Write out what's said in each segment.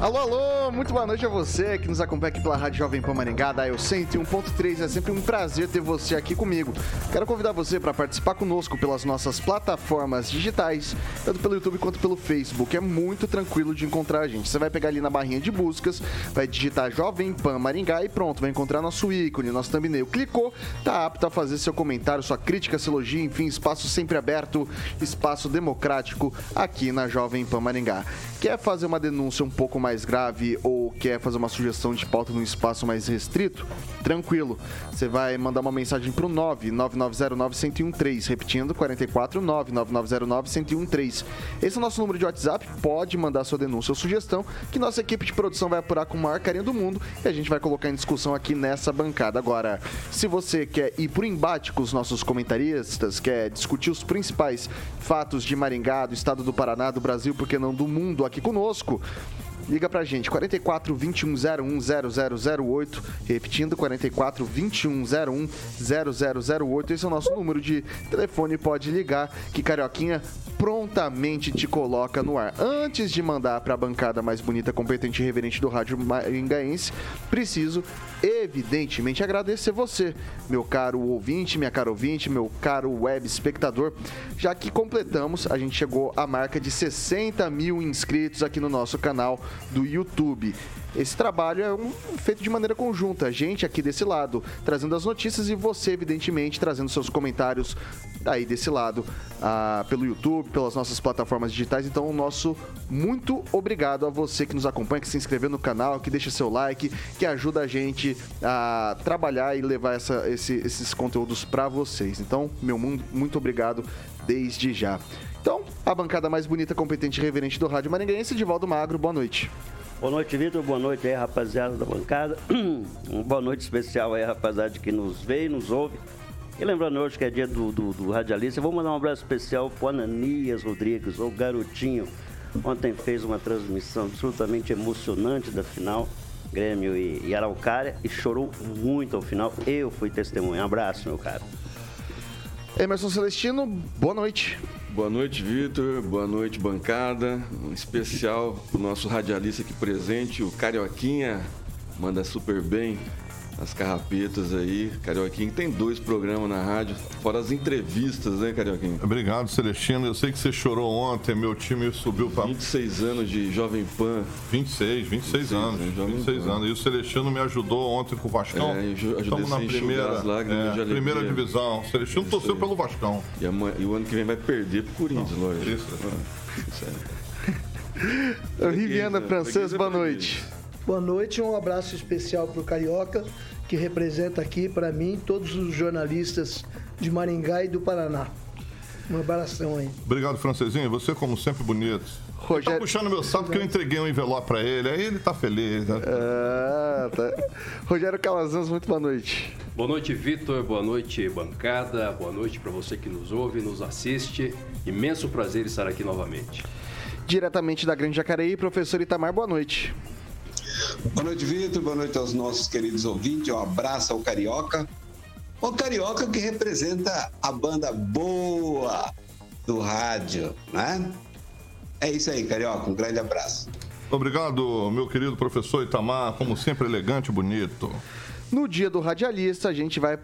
Alô, alô, muito boa noite a você que nos acompanha aqui pela Rádio Jovem Pan Maringá, da Eu 101.3. É sempre um prazer ter você aqui comigo. Quero convidar você para participar conosco pelas nossas plataformas digitais, tanto pelo YouTube quanto pelo Facebook. É muito tranquilo de encontrar a gente. Você vai pegar ali na barrinha de buscas, vai digitar Jovem Pan Maringá e pronto, vai encontrar nosso ícone, nosso thumbnail. Clicou, tá apto a fazer seu comentário, sua crítica, seu elogio, enfim, espaço sempre aberto, espaço democrático aqui na Jovem Pan Maringá. Quer fazer uma denúncia um pouco mais grave ou quer fazer uma sugestão de pauta num espaço mais restrito? Tranquilo. Você vai mandar uma mensagem pro 99909-1013, repetindo, 44 99909-1013. Esse é o nosso número de WhatsApp. Pode mandar sua denúncia ou sugestão, que nossa equipe de produção vai apurar com o maior carinho do mundo e a gente vai colocar em discussão aqui nessa bancada. Agora, se você quer ir pro embate com os nossos comentaristas, quer discutir os principais fatos de Maringá, do estado do Paraná, do Brasil, porque não do mundo aqui conosco. Liga pra gente, 44 2101 0008, repetindo, 44 2101 0008. Esse é o nosso número de telefone, pode ligar que Carioquinha prontamente te coloca no ar. Antes de mandar para a bancada mais bonita, competente e reverente do rádio maringaense, preciso evidentemente agradecer você, meu caro ouvinte, minha cara ouvinte, meu caro web espectador, já que completamos, a gente chegou à marca de 60 mil inscritos aqui no nosso canal do YouTube. Esse trabalho é um, feito de maneira conjunta, a gente aqui desse lado trazendo as notícias e você, evidentemente, trazendo seus comentários aí desse lado, ah, pelo YouTube, pelas nossas plataformas digitais. Então, o nosso muito obrigado a você que nos acompanha, que se inscreveu no canal, que deixa seu like, que ajuda a gente a trabalhar e levar essa, esse, esses conteúdos para vocês. Então, meu mundo, muito obrigado desde já. Então, a bancada mais bonita, competente e reverente do Rádio Maringaense, Divaldo Magro, boa noite. Boa noite, Vitor. Boa noite aí, rapaziada da bancada. boa noite especial aí, rapaziada que nos vê e nos ouve. E lembrando hoje que é dia do, do, do radialista, eu vou mandar um abraço especial pro Ananias Rodrigues, o garotinho. Ontem fez uma transmissão absolutamente emocionante da final, Grêmio e, e Araucária, e chorou muito ao final. Eu fui testemunha. Um abraço, meu cara. Emerson Celestino, boa noite. Boa noite, Vitor. Boa noite, bancada. Um especial pro nosso radialista aqui presente, o Carioquinha. Manda super bem as carrapetas aí. Carioquinha tem dois programas na rádio, fora as entrevistas, né, Carioquinha? Obrigado, Celestino. Eu sei que você chorou ontem, meu time subiu para 26 anos de Jovem Pan. 26, 26, 26 anos. Né, 26 Pan. anos. E o Celestino me ajudou ontem com o Vascão. É, Estamos na primeira, lágrimas, é, primeira divisão. O Celestino isso torceu aí. pelo Vascão. E, a, e, o ano que vem vai perder pro Corinthians, Não, lógico. Isso. Ah, Riviana Francês, boa noite. Boa noite, um abraço especial para o Carioca, que representa aqui, para mim, todos os jornalistas de Maringá e do Paraná. Um abração aí. Obrigado, Francesinho. Você, como sempre, bonito. Rogério... Ele tá puxando meu saco porque eu entreguei um envelope para ele. Aí ele tá feliz. Né? Ah, tá. Rogério Calazans, muito boa noite. Boa noite, Vitor. Boa noite, bancada. Boa noite para você que nos ouve, nos assiste. Imenso prazer estar aqui novamente. Diretamente da Grande Jacareí, professor Itamar, boa noite. Boa noite, Vitor. Boa noite aos nossos queridos ouvintes. Um abraço ao Carioca. O Carioca que representa a banda boa do rádio, né? É isso aí, Carioca. Um grande abraço. Obrigado, meu querido professor Itamar. Como sempre, elegante e bonito. No dia do radialista, a gente vai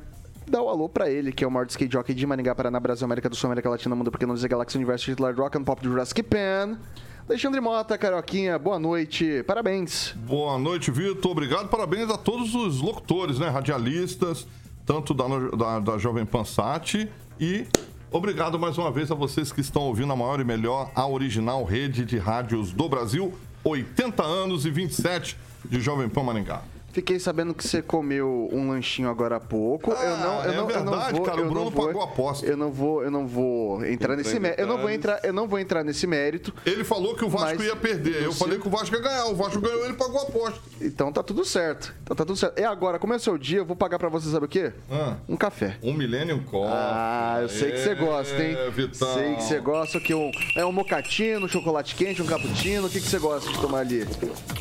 dar o um alô pra ele, que é o maior skate jockey de Maringá, Paraná, Brasil, América do Sul, América Latina, Mundo Pequeno, Galáxia, Universo, titular Rock and Pop do Jurassic Pan. Alexandre Mota, Carioquinha, boa noite, parabéns. Boa noite, Vitor, obrigado, parabéns a todos os locutores, né, radialistas, tanto da, da, da Jovem Pan Sat e Obrigado mais uma vez a vocês que estão ouvindo a maior e melhor, a original rede de rádios do Brasil. 80 anos e 27 de Jovem Pan Maringá. Fiquei sabendo que você comeu um lanchinho agora há pouco. Ah, eu não, eu é não, verdade, eu não vou, cara. O Bruno vou, pagou a aposta. Eu não vou, eu não vou entrar nesse mérito. Eu não vou entrar, eu não vou entrar nesse mérito. Ele falou que o Vasco ia perder. Eu falei que o Vasco ia ganhar. O Vasco ganhou, ele pagou a aposta. Então tá tudo certo. Então tá tudo certo. E agora, como é o seu dia, eu vou pagar para você, sabe o quê? Ah, um café. Um Millennium Coffee. Ah, eu sei que você gosta, hein? É, Vitão. Sei que você gosta que um, é um mocatino, um chocolate quente, um cappuccino. O que que você gosta de tomar ali?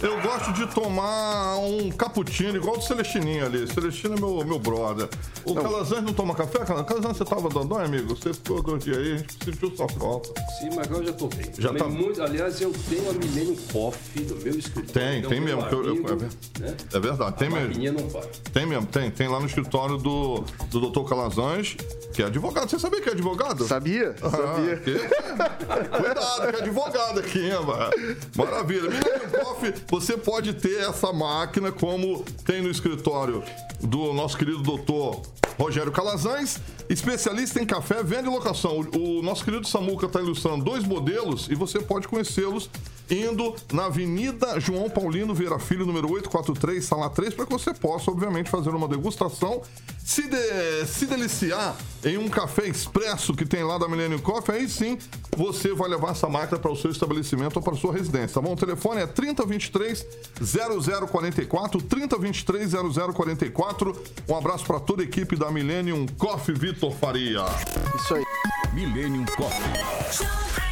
Eu gosto de tomar um cappuccino igual do Celestininho ali. Celestino é meu, meu brother. O Calazans não toma café? Calazans, você tava dodói, amigo? Você ficou dois dias aí, a gente sentiu sua falta. Sim, mas agora eu já tô bem. Já tá... muito, aliás, eu tenho a Millennium Coffee do meu escritório. Tem, tem mesmo. Amigo, eu, eu, é, né? é, verdade, tem a mesmo. não para. Tem mesmo, tem. Tem lá no escritório do, do doutor Calazans, que é advogado. Você sabia que é advogado? Sabia, ah, sabia. Que... Cuidado, que é advogado aqui, hein, mano? Maravilha. Millennium Coffee, você pode ter essa máquina como tem no escritório do nosso querido doutor Rogério Calazans, especialista em café, venda e locação. O, o nosso querido Samuca está ilustrando dois modelos e você pode conhecê-los indo na Avenida João Paulino Vieira Filho, número 843, sala 3, para que você possa, obviamente, fazer uma degustação, se, de, se deliciar em um café expresso que tem lá da Millennium Coffee, aí sim você vai levar essa máquina para o seu estabelecimento ou para a sua residência, tá bom? O telefone é 3023 0044, 3023 0044. Um abraço para toda a equipe da Millennium Coffee Vitor Faria. Isso aí. Millennium Coffee.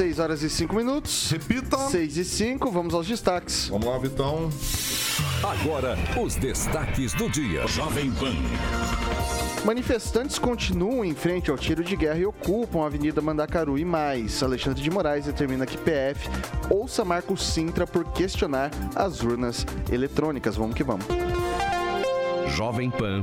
6 horas e 5 minutos. Repita. 6 e 5, vamos aos destaques. Vamos lá, Vitão. Agora, os destaques do dia. Jovem Pan. Manifestantes continuam em frente ao tiro de guerra e ocupam a Avenida Mandacaru e mais. Alexandre de Moraes determina que PF ouça Marco Sintra por questionar as urnas eletrônicas. Vamos que vamos. Jovem Pan.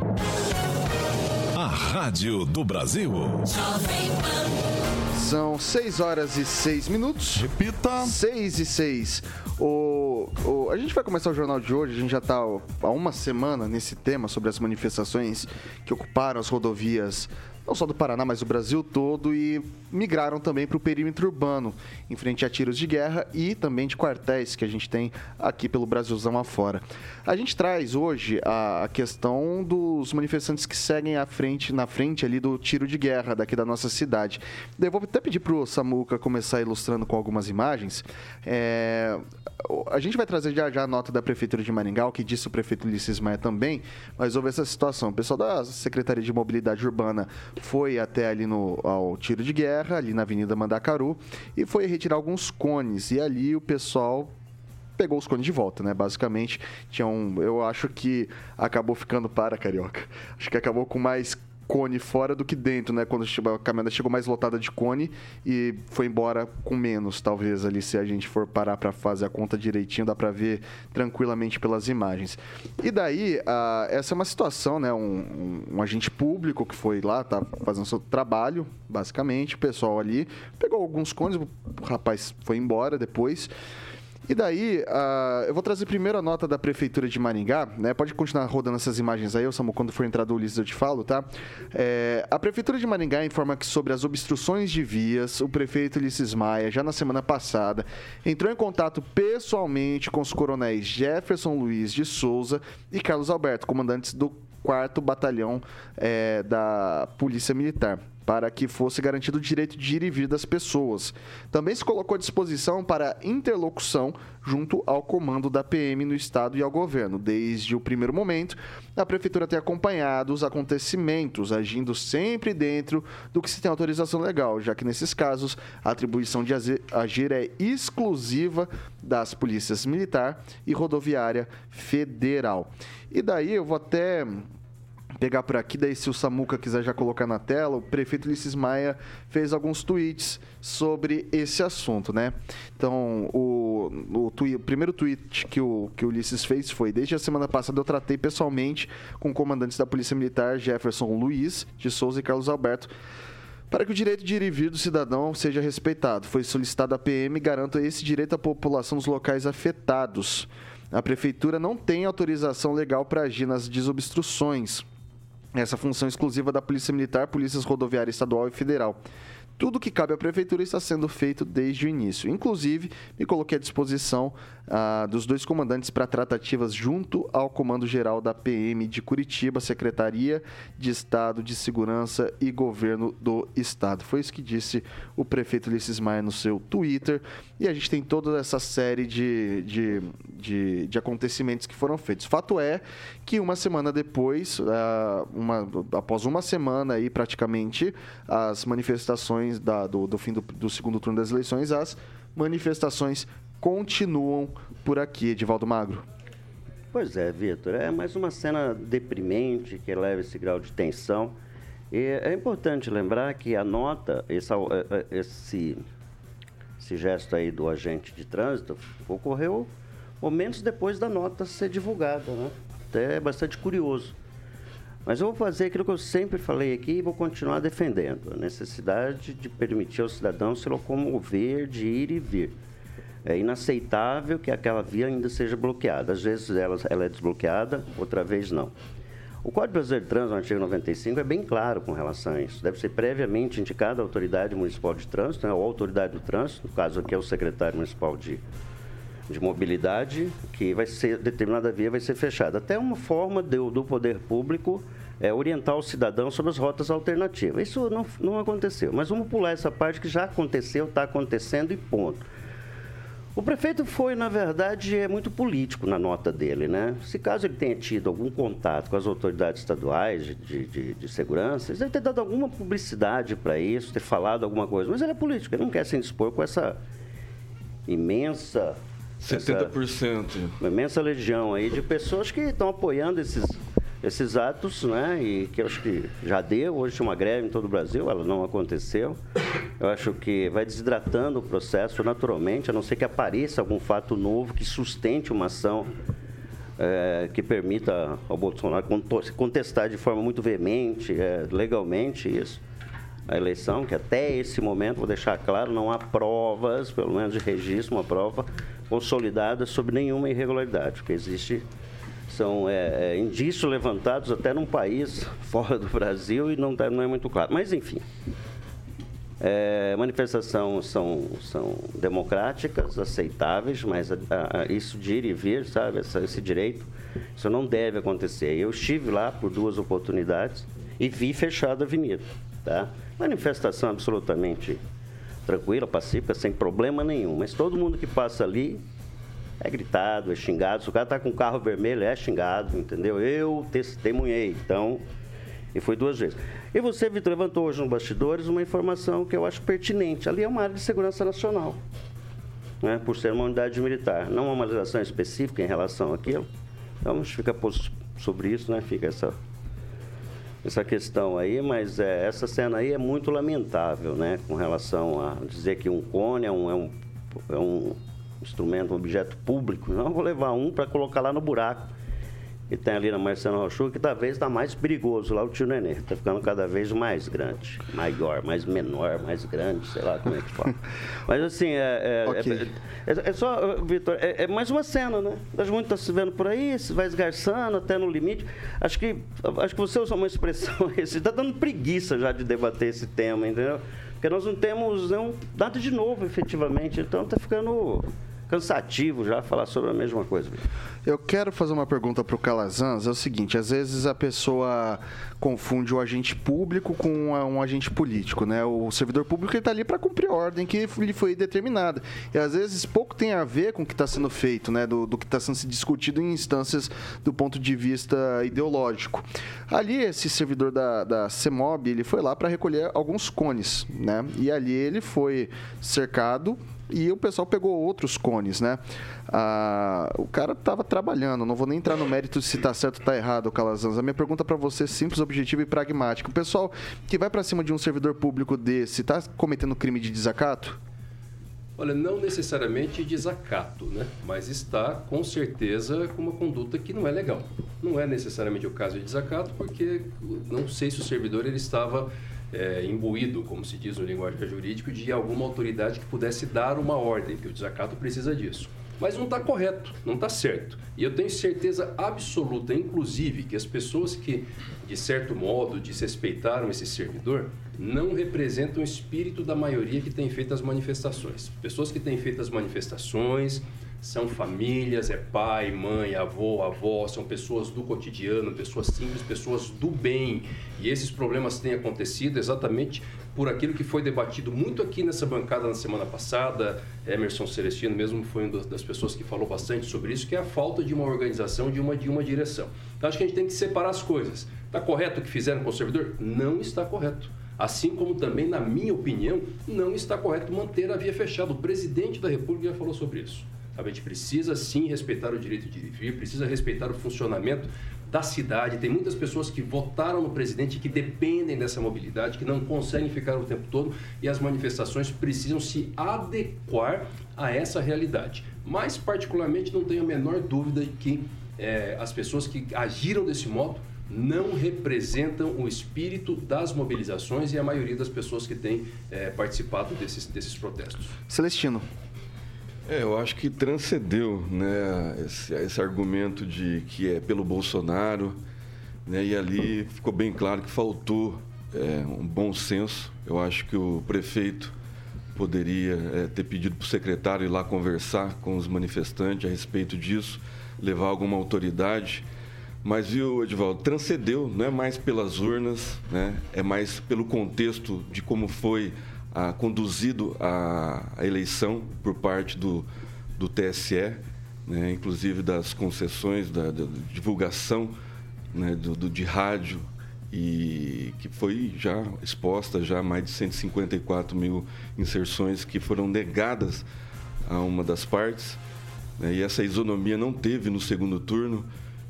A Rádio do Brasil. Jovem Pan. São 6 horas e 6 minutos. Repita. 6 e 6. O, o, a gente vai começar o jornal de hoje, a gente já está há uma semana nesse tema sobre as manifestações que ocuparam as rodovias não só do Paraná, mas do Brasil todo, e migraram também para o perímetro urbano, em frente a tiros de guerra e também de quartéis que a gente tem aqui pelo Brasilzão afora. A gente traz hoje a questão dos manifestantes que seguem à frente, na frente ali do tiro de guerra daqui da nossa cidade. Eu vou até pedir para o Samuca começar ilustrando com algumas imagens. É, a gente vai trazer já, já a nota da Prefeitura de Maringá, o que disse o prefeito Ulisses Maia também, mas houve essa situação. O pessoal da Secretaria de Mobilidade Urbana foi até ali no, ao tiro de guerra, ali na Avenida Mandacaru, e foi retirar alguns cones. E ali o pessoal pegou os cones de volta, né? Basicamente, tinha um. Eu acho que acabou ficando para carioca. Acho que acabou com mais cone fora do que dentro, né? Quando a caminhonete chegou mais lotada de cone e foi embora com menos, talvez ali se a gente for parar para fazer a conta direitinho, dá para ver tranquilamente pelas imagens. E daí, essa é uma situação, né? Um, um, um, agente público que foi lá, tá fazendo seu trabalho, basicamente, o pessoal ali pegou alguns cones, o rapaz foi embora depois. E daí, uh, eu vou trazer primeiro a nota da Prefeitura de Maringá, né? Pode continuar rodando essas imagens aí, Samu, quando for entrar do Ulisses eu te falo, tá? É, a Prefeitura de Maringá informa que sobre as obstruções de vias, o prefeito Ulisses Maia, já na semana passada, entrou em contato pessoalmente com os coronéis Jefferson Luiz de Souza e Carlos Alberto, comandantes do 4 Batalhão é, da Polícia Militar para que fosse garantido o direito de ir e vir das pessoas. Também se colocou à disposição para interlocução junto ao comando da PM no estado e ao governo. Desde o primeiro momento, a prefeitura tem acompanhado os acontecimentos, agindo sempre dentro do que se tem autorização legal, já que nesses casos a atribuição de agir é exclusiva das polícias militar e rodoviária federal. E daí eu vou até pegar por aqui, daí se o Samuca quiser já colocar na tela, o prefeito Ulisses Maia fez alguns tweets sobre esse assunto, né? Então, o, o, tweet, o, primeiro tweet que o, que o Ulisses fez foi: Desde a semana passada eu tratei pessoalmente com comandantes da Polícia Militar Jefferson Luiz de Souza e Carlos Alberto para que o direito de ir e vir do cidadão seja respeitado. Foi solicitado a PM garanta esse direito à população dos locais afetados. A prefeitura não tem autorização legal para agir nas desobstruções essa função exclusiva da Polícia Militar, Polícias Rodoviária Estadual e Federal. Tudo que cabe à Prefeitura está sendo feito desde o início. Inclusive, me coloquei à disposição ah, dos dois comandantes para tratativas junto ao Comando Geral da PM de Curitiba, Secretaria de Estado de Segurança e Governo do Estado. Foi isso que disse o prefeito Ulisses Maia no seu Twitter. E a gente tem toda essa série de, de, de, de acontecimentos que foram feitos. Fato é que uma semana depois, ah, uma, após uma semana aí praticamente, as manifestações da, do, do fim do, do segundo turno das eleições, as manifestações continuam por aqui, Edivaldo Magro. Pois é, Vitor, é mais uma cena deprimente que leva esse grau de tensão. E é importante lembrar que a nota, esse, é, é, esse, esse gesto aí do agente de trânsito ocorreu momentos depois da nota ser divulgada, né? Até é bastante curioso. Mas eu vou fazer aquilo que eu sempre falei aqui e vou continuar defendendo: a necessidade de permitir ao cidadão se locomover, de ir e vir. É inaceitável que aquela via ainda seja bloqueada. Às vezes ela, ela é desbloqueada, outra vez não. O Código Brasileiro de Trânsito, artigo 95, é bem claro com relação a isso. Deve ser previamente indicada a autoridade municipal de trânsito, né, ou a autoridade do trânsito, no caso aqui é o secretário municipal de, de mobilidade, que vai ser, determinada via vai ser fechada. Até uma forma do, do poder público é, orientar o cidadão sobre as rotas alternativas. Isso não, não aconteceu. Mas vamos pular essa parte que já aconteceu, está acontecendo e ponto. O prefeito foi, na verdade, é muito político na nota dele, né? Se caso ele tenha tido algum contato com as autoridades estaduais de, de, de segurança, ele deve ter dado alguma publicidade para isso, ter falado alguma coisa. Mas ele é político, ele não quer se indispor com essa imensa 70%. Essa, imensa legião aí de pessoas que estão apoiando esses esses atos, né? E que eu acho que já deu, hoje uma greve em todo o Brasil, ela não aconteceu. Eu acho que vai desidratando o processo naturalmente, a não ser que apareça algum fato novo que sustente uma ação é, que permita ao Bolsonaro contestar de forma muito veemente, é, legalmente isso, a eleição, que até esse momento, vou deixar claro, não há provas, pelo menos de registro, uma prova consolidada sobre nenhuma irregularidade, porque existe são é, é, indícios levantados até num país fora do Brasil e não, tá, não é muito claro. Mas, enfim, é, manifestações são, são democráticas, aceitáveis, mas a, a, isso de ir e vir, sabe, essa, esse direito, isso não deve acontecer. Eu estive lá por duas oportunidades e vi fechada a avenida. Tá? Manifestação absolutamente tranquila, pacífica, sem problema nenhum. Mas todo mundo que passa ali é gritado, é xingado. Se o cara tá com o carro vermelho, é xingado, entendeu? Eu testemunhei, então, e foi duas vezes. E você, Vitor, levantou hoje no bastidores uma informação que eu acho pertinente. Ali é uma área de segurança nacional, né? por ser uma unidade militar. Não uma legislação específica em relação àquilo. Então, a gente fica sobre isso, né? Fica essa, essa questão aí, mas é, essa cena aí é muito lamentável, né? Com relação a dizer que um cone é um, é um, é um instrumento, um objeto público, não vou levar um para colocar lá no buraco. E tem ali na Marcelo Rochu, que talvez está mais perigoso lá o tio Nenê. Está ficando cada vez mais grande, maior, mais menor, mais grande, sei lá como é que fala. Mas assim, é, é, okay. é, é, é só, Vitor, é, é, mais uma cena, né? As muitas estão se vendo por aí, se vai esgarçando até no limite. Acho que, acho que você usou uma expressão, está dando preguiça já de debater esse tema, entendeu? Porque nós não temos não, nada de novo, efetivamente. Então está ficando cansativo já falar sobre a mesma coisa. Eu quero fazer uma pergunta para o Calazans. É o seguinte: às vezes a pessoa confunde o agente público com um agente político, né? O servidor público está ali para cumprir a ordem que lhe foi determinada. E às vezes pouco tem a ver com o que está sendo feito, né? Do, do que está sendo discutido em instâncias do ponto de vista ideológico. Ali, esse servidor da, da CEMOB, ele foi lá para recolher alguns cones, né? E ali ele foi cercado e o pessoal pegou outros cones, né? Ah, o cara estava trabalhando, não vou nem entrar no mérito se está certo ou está errado, Calazans. A minha pergunta para você é simples, objetiva e pragmática. O pessoal que vai para cima de um servidor público desse está cometendo crime de desacato? Olha, não necessariamente desacato, né? Mas está, com certeza, com uma conduta que não é legal. Não é necessariamente o caso de desacato, porque não sei se o servidor ele estava é, imbuído, como se diz no linguagem jurídico, de alguma autoridade que pudesse dar uma ordem, que o desacato precisa disso. Mas não está correto, não está certo. E eu tenho certeza absoluta, inclusive, que as pessoas que, de certo modo, desrespeitaram esse servidor, não representam o espírito da maioria que tem feito as manifestações. Pessoas que têm feito as manifestações são famílias, é pai, mãe, avô, avó, são pessoas do cotidiano, pessoas simples, pessoas do bem. E esses problemas têm acontecido exatamente por aquilo que foi debatido muito aqui nessa bancada na semana passada. Emerson Celestino mesmo foi uma das pessoas que falou bastante sobre isso, que é a falta de uma organização, de uma, de uma direção. Então acho que a gente tem que separar as coisas. Está correto o que fizeram com o servidor? Não está correto. Assim como também, na minha opinião, não está correto manter a via fechada. O presidente da República já falou sobre isso. A gente precisa sim respeitar o direito de vir, precisa respeitar o funcionamento da cidade. Tem muitas pessoas que votaram no presidente que dependem dessa mobilidade, que não conseguem ficar o tempo todo e as manifestações precisam se adequar a essa realidade. Mas, particularmente, não tenho a menor dúvida de que é, as pessoas que agiram desse modo não representam o espírito das mobilizações e a maioria das pessoas que têm é, participado desses, desses protestos. Celestino. É, eu acho que transcendeu né, esse, esse, argumento de que é pelo Bolsonaro, né, e ali ficou bem claro que faltou é, um bom senso. Eu acho que o prefeito poderia é, ter pedido para o secretário ir lá conversar com os manifestantes a respeito disso, levar alguma autoridade. Mas, viu, Edivaldo, transcendeu, não é mais pelas urnas, né, é mais pelo contexto de como foi a, conduzido a, a, eleição por parte do, do TSE, né, inclusive das concessões, da, da divulgação né, do, do, de rádio, e que foi já exposta já mais de 154 mil inserções que foram negadas a uma das partes. Né, e essa isonomia não teve no segundo turno.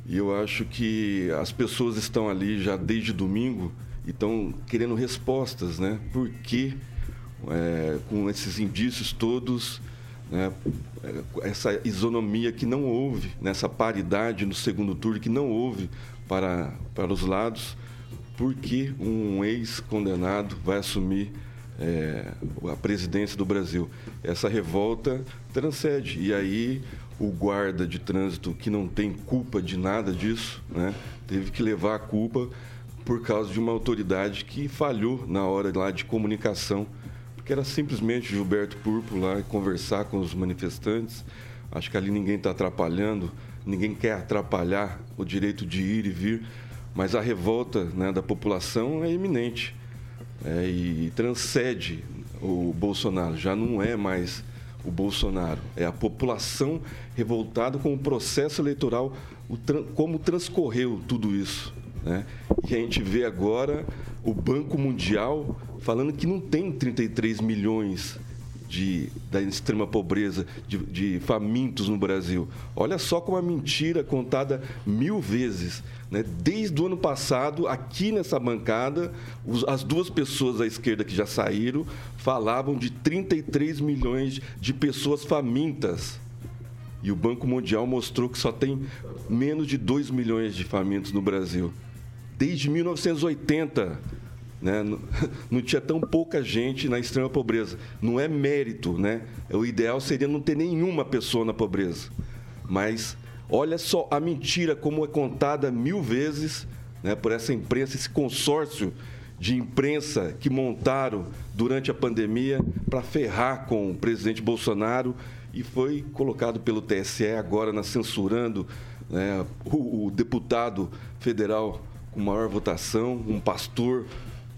E eu acho que as pessoas estão ali já desde domingo e estão querendo respostas, né? Por que é, com esses indícios todos, né, essa isonomia que não houve, nessa paridade no segundo turno que não houve para, para os lados, porque um ex-condenado vai assumir é, a presidência do Brasil. Essa revolta transcende. E aí o guarda de trânsito, que não tem culpa de nada disso, né, teve que levar a culpa por causa de uma autoridade que falhou na hora lá de comunicação que era simplesmente Gilberto Purpo lá conversar com os manifestantes. Acho que ali ninguém está atrapalhando, ninguém quer atrapalhar o direito de ir e vir, mas a revolta né, da população é iminente é, e transcende o Bolsonaro. Já não é mais o Bolsonaro, é a população revoltada com o processo eleitoral, o, como transcorreu tudo isso. Né? E a gente vê agora o Banco Mundial falando que não tem 33 milhões de, da extrema pobreza, de, de, famintos no Brasil. Olha só como a mentira contada mil vezes. Né? Desde o ano passado, aqui nessa bancada, os, as duas pessoas à esquerda que já saíram falavam de 33 milhões de pessoas famintas. E o Banco Mundial mostrou que só tem menos de 2 milhões de famintos no Brasil. Desde 1980 né? Não, não, tinha tão pouca gente na extrema pobreza. Não é mérito, né? O ideal seria não ter nenhuma pessoa na pobreza. Mas olha só a mentira como é contada mil vezes né, por essa imprensa, esse consórcio de imprensa que montaram durante a pandemia para ferrar com o presidente Bolsonaro e foi colocado pelo TSE agora na censurando né, o, o deputado federal com maior votação, um pastor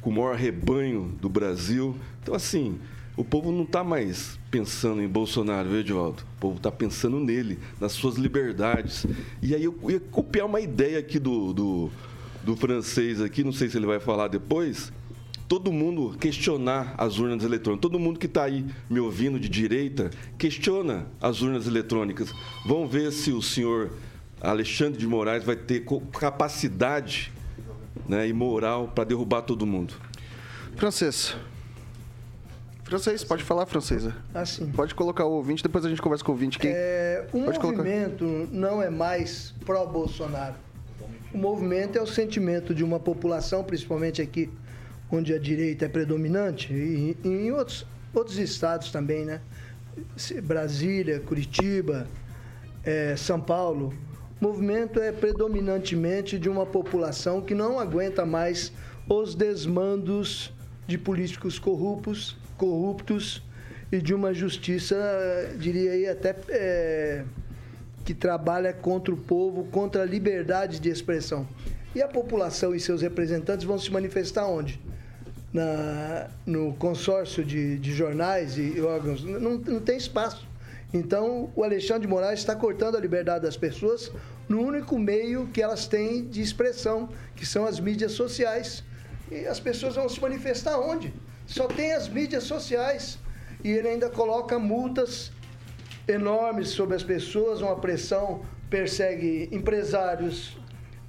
com o maior rebanho do Brasil. Então, assim, o povo não está mais pensando em Bolsonaro, viu? O povo está pensando nele, nas suas liberdades. E aí eu ia copiar uma ideia aqui do, do, do francês aqui, não sei se ele vai falar depois. Todo mundo questionar as urnas eletrônicas. Todo mundo que está aí me ouvindo de direita, questiona as urnas eletrônicas. Vamos ver se o senhor Alexandre de Moraes vai ter capacidade né, e moral para derrubar todo mundo. Francês. Francês, pode falar, francesa. Assim. Pode colocar o ouvinte, depois a gente conversa com o ouvinte. Quem... É, o pode movimento colocar. não é mais pró-Bolsonaro. O movimento é o sentimento de uma população, principalmente aqui onde a direita é predominante, e, e em outros, outros estados também, né? Brasília, Curitiba, é, São Paulo, movimento é predominantemente de uma população que não aguenta mais os desmandos de políticos corruptos, corruptos e de uma justiça, diria aí, até é, que trabalha contra o povo, contra a liberdade de expressão. E a população e seus representantes vão se manifestar onde? Na, no consórcio de, de jornais e órgãos. Não, não tem espaço. Então, o Alexandre de Moraes está cortando a liberdade das pessoas no único meio que elas têm de expressão, que são as mídias sociais. E as pessoas vão se manifestar onde? Só tem as mídias sociais. E ele ainda coloca multas enormes sobre as pessoas, uma pressão, persegue empresários,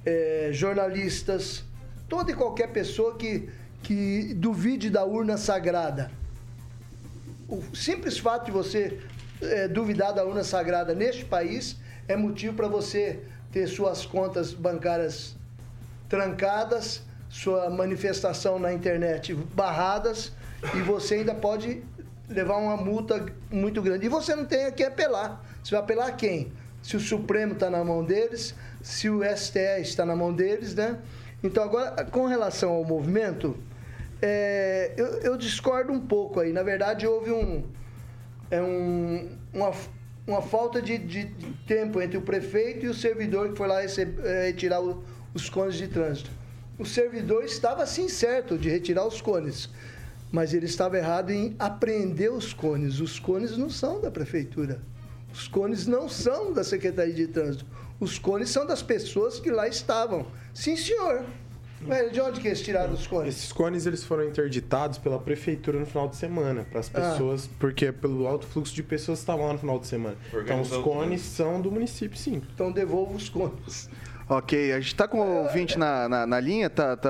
é, jornalistas, toda e qualquer pessoa que, que duvide da urna sagrada. O simples fato de você é, duvidar da urna sagrada neste país é motivo para você ter suas contas bancárias trancadas, sua manifestação na internet barradas e você ainda pode levar uma multa muito grande. E você não tem que apelar. Você vai apelar a quem? Se o Supremo está na mão deles, se o STE está na mão deles, né? Então, agora, com relação ao movimento, é, eu, eu, discordo um pouco aí. Na verdade, houve um, é um, uma, uma falta de, de, tempo entre o prefeito e o servidor que foi lá receber, é, retirar o, os cones de trânsito. O servidor estava sim certo de retirar os cones mas ele estava errado em apreender os cones. Os cones não são da prefeitura. Os cones não são da Secretaria de Trânsito. Os cones são das pessoas que lá estavam. Sim, senhor. De onde que eles tiraram os cones? Esses cones eles foram interditados pela prefeitura no final de semana para as ah. pessoas, ah. porque pelo alto fluxo de pessoas que estavam lá no final de semana. Então os cones são do município, sim. Então devolva os cones. Ok, a gente tá com o ouvinte na, na, na linha, tá, tá,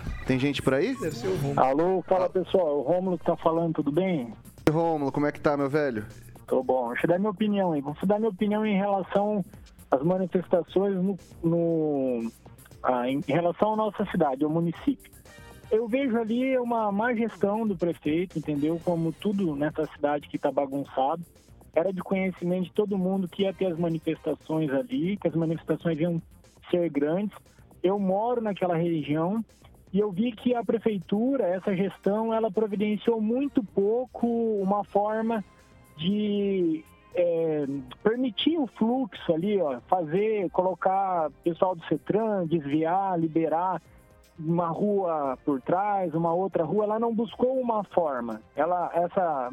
uh, tem gente por aí? Deve ser o Rômulo. Alô, fala pessoal, o Rômulo que tá falando, tudo bem? Rômulo, como é que tá, meu velho? Tô bom, deixa eu dar minha opinião aí. Vou dar minha opinião em relação às manifestações no, no ah, em relação à nossa cidade, ao município. Eu vejo ali uma má gestão do prefeito, entendeu? Como tudo nessa cidade que tá bagunçado. Era de conhecimento de todo mundo que ia ter as manifestações ali, que as manifestações iam ser grandes. Eu moro naquela região e eu vi que a prefeitura, essa gestão, ela providenciou muito pouco uma forma de é, permitir o fluxo ali, ó, fazer, colocar pessoal do CETRAN, desviar, liberar uma rua por trás, uma outra rua, ela não buscou uma forma. Ela, essa,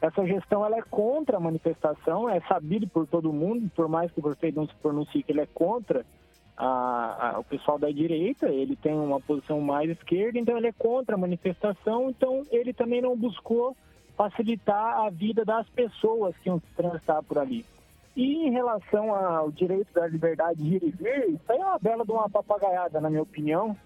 essa gestão ela é contra a manifestação, é sabido por todo mundo, por mais que o prefeito não se pronuncie que ele é contra a, a, o pessoal da direita, ele tem uma posição mais esquerda, então ele é contra a manifestação, então ele também não buscou facilitar a vida das pessoas que iam transitar por ali. E em relação ao direito da liberdade de ir e vir, isso aí é uma bela de uma papagaiada, na minha opinião,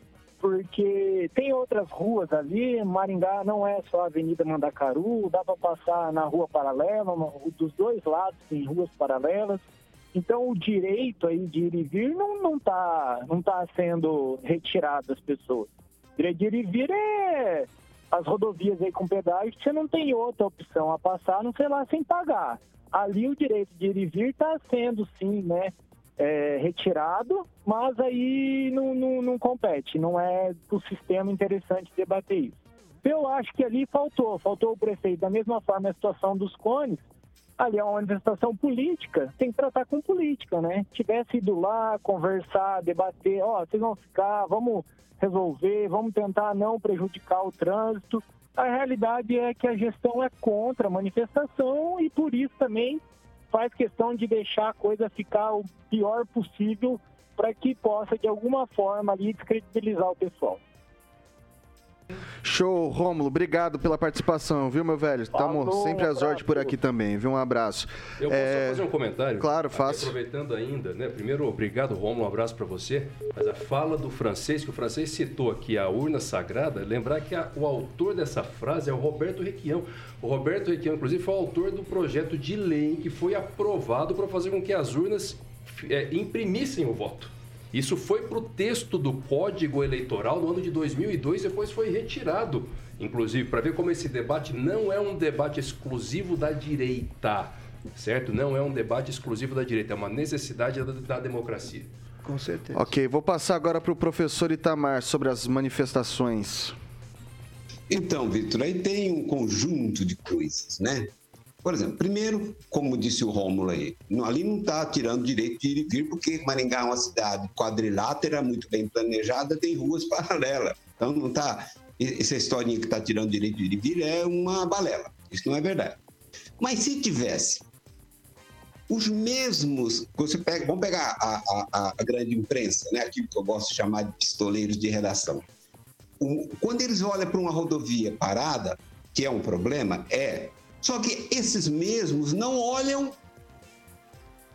porque tem outras ruas ali, Maringá não é só a Avenida Mandacaru, dá para passar na rua paralela, dos dois lados tem ruas paralelas, então, o direito aí de ir e vir não, não, tá, não tá sendo retirado das pessoas. O direito de ir e vir é as rodovias aí com pedágio, você não tem outra opção a passar, não sei lá, sem pagar. Ali o direito de ir e vir está sendo, sim, né, é, retirado, mas aí não, não, não compete, não é o sistema interessante debater isso. Eu acho que ali faltou, faltou o prefeito, da mesma forma a situação dos cones, ali é uma manifestação política, tem que tratar com política, né? Tivesse ido lá, conversar, debater, ó, oh, vocês vão ficar, vamos resolver, vamos tentar não prejudicar o trânsito. A realidade é que a gestão é contra a manifestação e por isso também faz questão de deixar a coisa ficar o pior possível para que possa, de alguma forma, ali descredibilizar o pessoal. Show, Rômulo, obrigado pela participação, viu, meu velho? Estamos sempre às ordens por aqui também, viu? Um abraço. Eu posso é... fazer um comentário? Claro, faço. Aproveitando ainda, né? Primeiro, obrigado, Rômulo, um abraço para você. Mas a fala do francês, que o francês citou aqui, a urna sagrada, lembrar que a, o autor dessa frase é o Roberto Requião. O Roberto Requião, inclusive, foi o autor do projeto de lei que foi aprovado para fazer com que as urnas é, imprimissem o voto. Isso foi para o texto do Código Eleitoral no ano de 2002, depois foi retirado. inclusive, para ver como esse debate não é um debate exclusivo da direita, certo? Não é um debate exclusivo da direita, é uma necessidade da, da democracia. Com certeza. Ok, vou passar agora para o professor Itamar sobre as manifestações. Então, Vitor, aí tem um conjunto de coisas, né? Por exemplo, primeiro, como disse o Rômulo aí, ali não está tirando direito de ir e vir, porque Maringá é uma cidade quadrilátera, muito bem planejada, tem ruas paralelas. Então não está. Essa historinha que está tirando direito de ir e vir é uma balela. Isso não é verdade. Mas se tivesse os mesmos. Você pega, vamos pegar a, a, a grande imprensa, né? aquilo que eu gosto de chamar de pistoleiros de redação. O, quando eles olham para uma rodovia parada, que é um problema, é só que esses mesmos não olham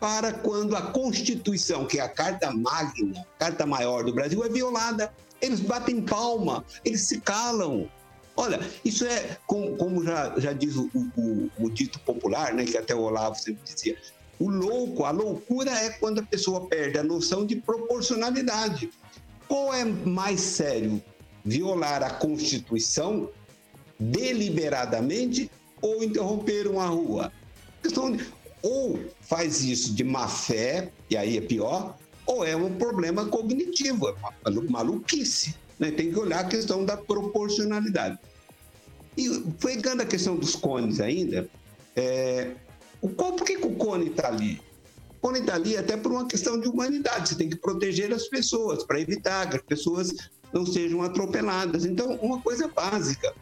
para quando a Constituição, que é a carta magna, carta maior do Brasil, é violada. Eles batem palma, eles se calam. Olha, isso é, como, como já, já diz o, o, o, dito popular, né, que até o Olavo sempre dizia, o louco, a loucura é quando a pessoa perde a noção de proporcionalidade. Qual é mais sério? Violar a Constituição deliberadamente ou interromperam a rua. Questão ou faz isso de má fé, e aí é pior, ou é um problema cognitivo, é maluquice. Né? Tem que olhar a questão da proporcionalidade. E pegando a questão dos cones ainda, é, qual, por que, que o cone está ali? O cone está ali até por uma questão de humanidade. Você tem que proteger as pessoas para evitar que as pessoas não sejam atropeladas. Então, uma coisa básica.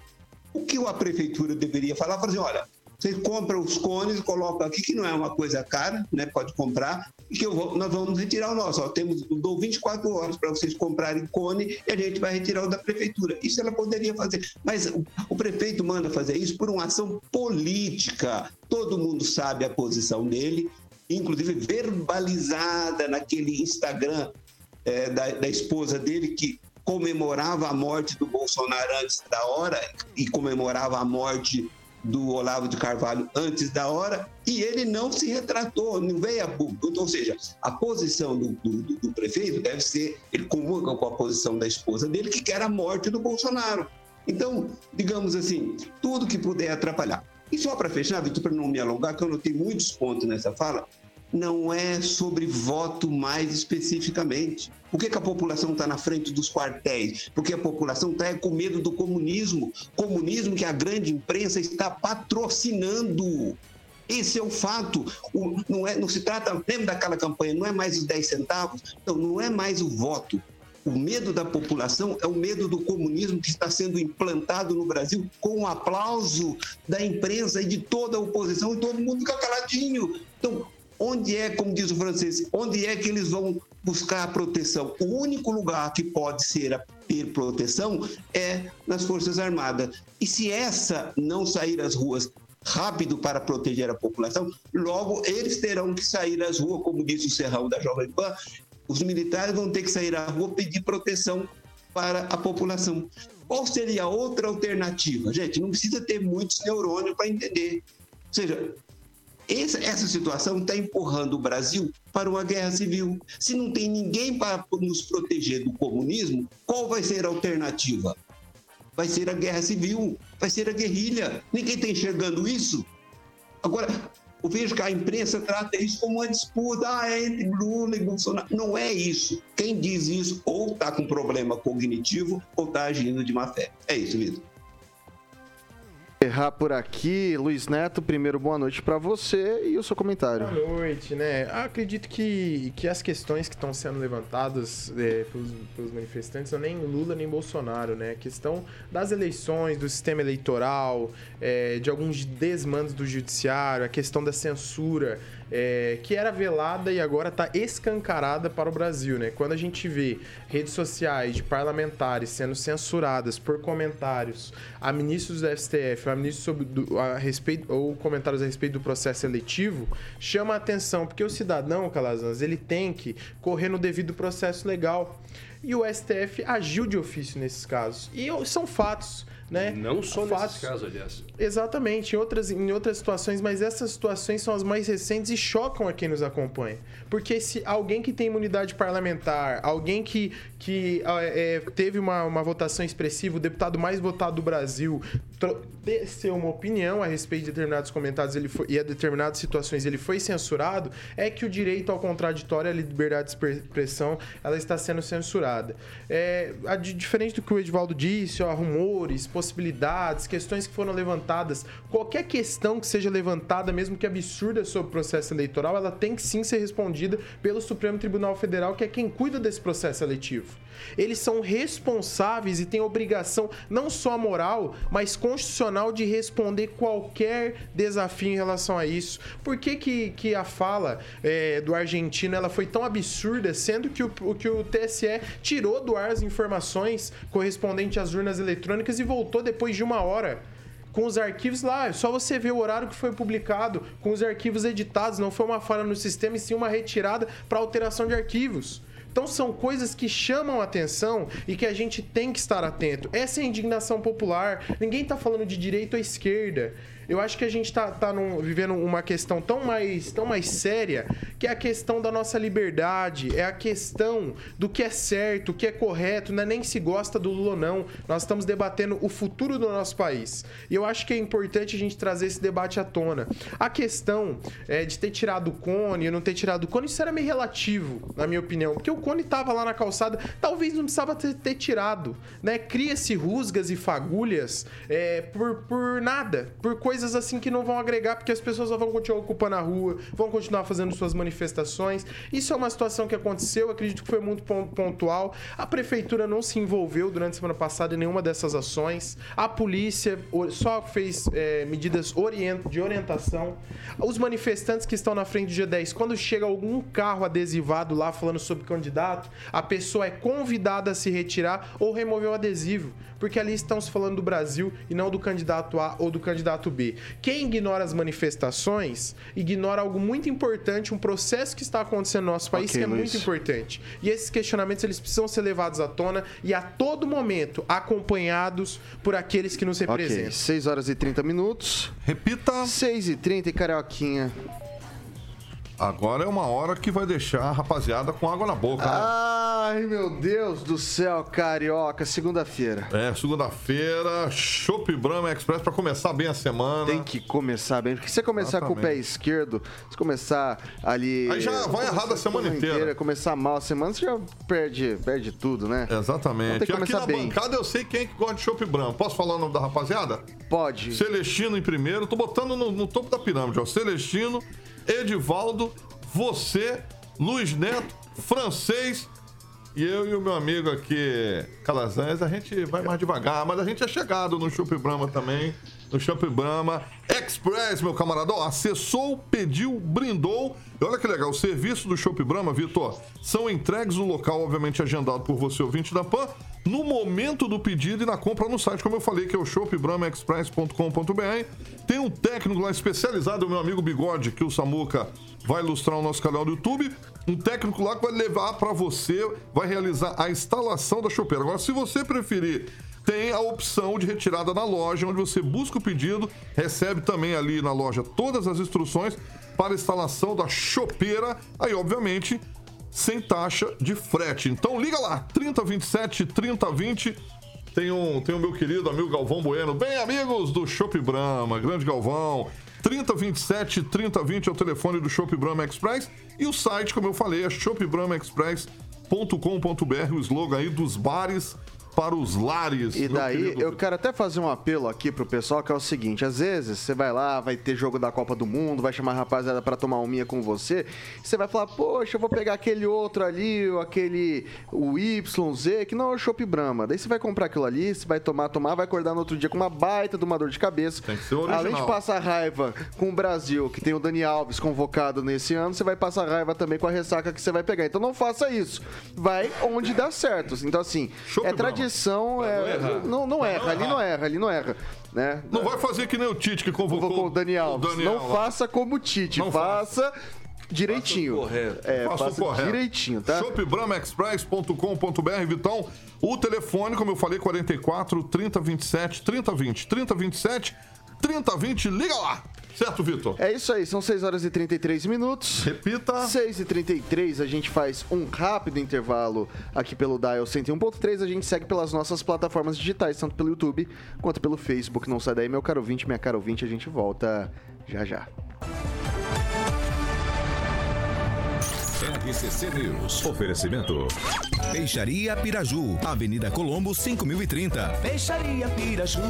O que a prefeitura deveria falar? Falar assim, olha, vocês compram os cones, colocam aqui, que não é uma coisa cara, né? Pode comprar, e que vou, nós vamos retirar o nosso. Ó, temos, dou 24 horas para vocês comprarem cone e a gente vai retirar o da prefeitura. Isso ela poderia fazer. Mas o, o prefeito manda fazer isso por uma ação política. Todo mundo sabe a posição dele, inclusive verbalizada naquele Instagram é, da, da esposa dele, que comemorava a morte do Bolsonaro antes da hora e comemorava a morte do Olavo de Carvalho antes da hora e ele não se retratou, não veio a público. Então, ou seja, a posição do, do, do, prefeito deve ser, ele comunga com a posição da esposa dele, que quer a morte do Bolsonaro. Então, digamos assim, tudo que puder atrapalhar. E só para fechar, Vitor, para não me alongar, que eu notei muitos pontos nessa fala, não é sobre voto mais especificamente. Por que, que a população está na frente dos quartéis? Porque a população está com medo do comunismo. Comunismo que a grande imprensa está patrocinando. Esse é o fato. O, não, é, não se trata, lembra daquela campanha, não é mais os 10 centavos? Não, não é mais o voto. O medo da população é o medo do comunismo que está sendo implantado no Brasil com o aplauso da imprensa e de toda a oposição e todo mundo fica caladinho. Então, onde é, como diz o francês, onde é que eles vão buscar a proteção? O único lugar que pode ser a ter proteção é nas Forças Armadas. E se essa não sair às ruas rápido para proteger a população, logo eles terão que sair às ruas, como disse o Serrão da Jovem Pan, os militares vão ter que sair à rua pedir proteção para a população. Qual seria a outra alternativa? Gente, não precisa ter muitos neurônios para entender. Ou seja, essa situação está empurrando o Brasil para uma guerra civil. Se não tem ninguém para nos proteger do comunismo, qual vai ser a alternativa? Vai ser a guerra civil, vai ser a guerrilha. Ninguém está enxergando isso? Agora, eu vejo que a imprensa trata isso como uma disputa ah, é entre Lula e Bolsonaro. Não é isso. Quem diz isso ou está com problema cognitivo ou está agindo de má fé. É isso, Vitor errar por aqui. Luiz Neto, primeiro boa noite para você e o seu comentário. Boa noite, né? Acredito que, que as questões que estão sendo levantadas é, pelos, pelos, manifestantes são nem Lula nem Bolsonaro, né? A questão das eleições, do sistema eleitoral, é, de alguns desmandos do judiciário, a questão da censura é, que era velada e agora está escancarada para o Brasil, né? Quando a gente vê redes sociais de parlamentares sendo censuradas por comentários a ministros do STF, a ministros sobre do, a respeito ou comentários a respeito do processo eletivo, chama a atenção porque o cidadão, Calazans, ele tem que correr no devido processo legal. e o STF agiu de ofício nesses casos. E são fatos. Né? Não só Fatos. nesses casos, aliás. Exatamente, em outras, em outras situações, mas essas situações são as mais recentes e chocam a quem nos acompanha. Porque se alguém que tem imunidade parlamentar, alguém que, que ah, é, teve uma, uma votação expressiva, o deputado mais votado do Brasil, ter uma opinião a respeito de determinados comentários ele foi, e a determinadas situações ele foi censurado, é que o direito ao contraditório, a liberdade de expressão, ela está sendo censurada. É, a, diferente do que o Edivaldo disse, ó, rumores, possibilidades, questões que foram levantadas, qualquer questão que seja levantada, mesmo que absurda sobre o processo eleitoral, ela tem que sim ser respondida pelo Supremo Tribunal Federal, que é quem cuida desse processo eletivo. Eles são responsáveis e têm obrigação não só moral, mas constitucional de responder qualquer desafio em relação a isso. Por que, que, que a fala é, do argentino ela foi tão absurda, sendo que o, que o TSE tirou do ar as informações correspondentes às urnas eletrônicas e voltou depois de uma hora? com os arquivos lá. Só você ver o horário que foi publicado, com os arquivos editados. Não foi uma falha no sistema, e sim uma retirada para alteração de arquivos. Então são coisas que chamam a atenção e que a gente tem que estar atento. Essa é a indignação popular. Ninguém está falando de direita ou esquerda. Eu acho que a gente tá, tá vivendo uma questão tão mais, tão mais séria, que é a questão da nossa liberdade, é a questão do que é certo, o que é correto, não é nem se gosta do Lula ou não. Nós estamos debatendo o futuro do nosso país. E eu acho que é importante a gente trazer esse debate à tona. A questão é, de ter tirado o cone ou não ter tirado o cone, isso era meio relativo, na minha opinião. Porque o cone estava lá na calçada, talvez não precisava ter, ter tirado. Né? Cria-se rusgas e fagulhas é, por, por nada, por coisas coisas assim que não vão agregar, porque as pessoas vão continuar ocupando a rua, vão continuar fazendo suas manifestações. Isso é uma situação que aconteceu, acredito que foi muito pontual. A prefeitura não se envolveu durante a semana passada em nenhuma dessas ações. A polícia só fez é, medidas de orientação. Os manifestantes que estão na frente do G10, quando chega algum carro adesivado lá falando sobre candidato, a pessoa é convidada a se retirar ou remover o adesivo porque ali estão se falando do Brasil e não do candidato A ou do candidato B. Quem ignora as manifestações, ignora algo muito importante, um processo que está acontecendo no nosso país okay, que é Luiz. muito importante. E esses questionamentos eles precisam ser levados à tona e a todo momento acompanhados por aqueles que nos representam. Okay. 6 horas e 30 minutos. Repita. 6 e 30 e Carioquinha. Agora é uma hora que vai deixar a rapaziada com água na boca. Né? Ai, meu Deus do céu, carioca. Segunda-feira. É, segunda-feira, Chopp Brahma Express para começar bem a semana. Tem que começar bem. Porque se você começar Exatamente. com o pé esquerdo, se começar ali. Aí já vai errado a semana inteira. inteira. Começar mal a semana, você já perde, perde tudo, né? Exatamente. Então, e aqui na bem. bancada eu sei quem é que gosta de Chopp Brahma. Posso falar o nome da rapaziada? Pode. Celestino em primeiro. Tô botando no, no topo da pirâmide, ó. Celestino. Edivaldo, você, Luiz Neto, francês. E eu e o meu amigo aqui, Calazans, a gente vai mais devagar, mas a gente é chegado no Chup Brahma também. No Chup Brahma Express, meu camarada. Ó, acessou, pediu, brindou. E olha que legal, o serviço do Chup Brahma, Vitor, são entregues no local, obviamente agendado por você, ouvinte da PAN, no momento do pedido e na compra no site, como eu falei, que é o shopbramaexpress.com.br. Tem um técnico lá especializado, meu amigo Bigode, que o Samuca vai ilustrar o nosso canal do YouTube. Um técnico lá que vai levar para você, vai realizar a instalação da chopeira. Agora, se você preferir tem a opção de retirada na loja, onde você busca o pedido, recebe também ali na loja todas as instruções para instalação da chopeira. Aí, obviamente, sem taxa de frete. Então liga lá, 3027 3020. Tem um, tem o meu querido amigo Galvão Bueno. Bem, amigos do Shop Brahma, grande Galvão. 3027 3020 é o telefone do Shop Brahma Express. E o site, como eu falei, é shopbrahmaexpress.com.br, o slogan aí dos bares para os lares. E daí, eu quero até fazer um apelo aqui pro pessoal, que é o seguinte, às vezes você vai lá, vai ter jogo da Copa do Mundo, vai chamar a rapaziada para tomar uma com você, você vai falar, poxa, eu vou pegar aquele outro ali, aquele, o YZ, que não é o Chopp Brahma. Daí você vai comprar aquilo ali, você vai tomar, tomar, vai acordar no outro dia com uma baita de uma dor de cabeça. Tem que ser original. Além de passar raiva com o Brasil, que tem o Dani Alves convocado nesse ano, você vai passar raiva também com a ressaca que você vai pegar. Então não faça isso. Vai onde dá certo. Então assim, é tradição tradição é, não, não, erra, ali não erra, ali não erra. Né? Não vai fazer que nem o Tite que convocou, convocou o Dani Alves. O Daniel, não faça como o Tite, não faça direitinho. correto. É, Faça o faça correto. direitinho, tá? shopbramaexpress.com.br, Vitão. O telefone, como eu falei, 44 3027 3020. 3027 3020, liga lá. Certo, Vitor? É isso aí, são 6 horas e 33 minutos. Repita. 6 e 33 a gente faz um rápido intervalo aqui pelo Dial 101.3. A gente segue pelas nossas plataformas digitais, tanto pelo YouTube quanto pelo Facebook. Não sai daí, meu caro 20, minha caro 20. A gente volta já já. RCC News. Oferecimento. Peixaria Piraju, Avenida Colombo 5030. Peixaria Piraju.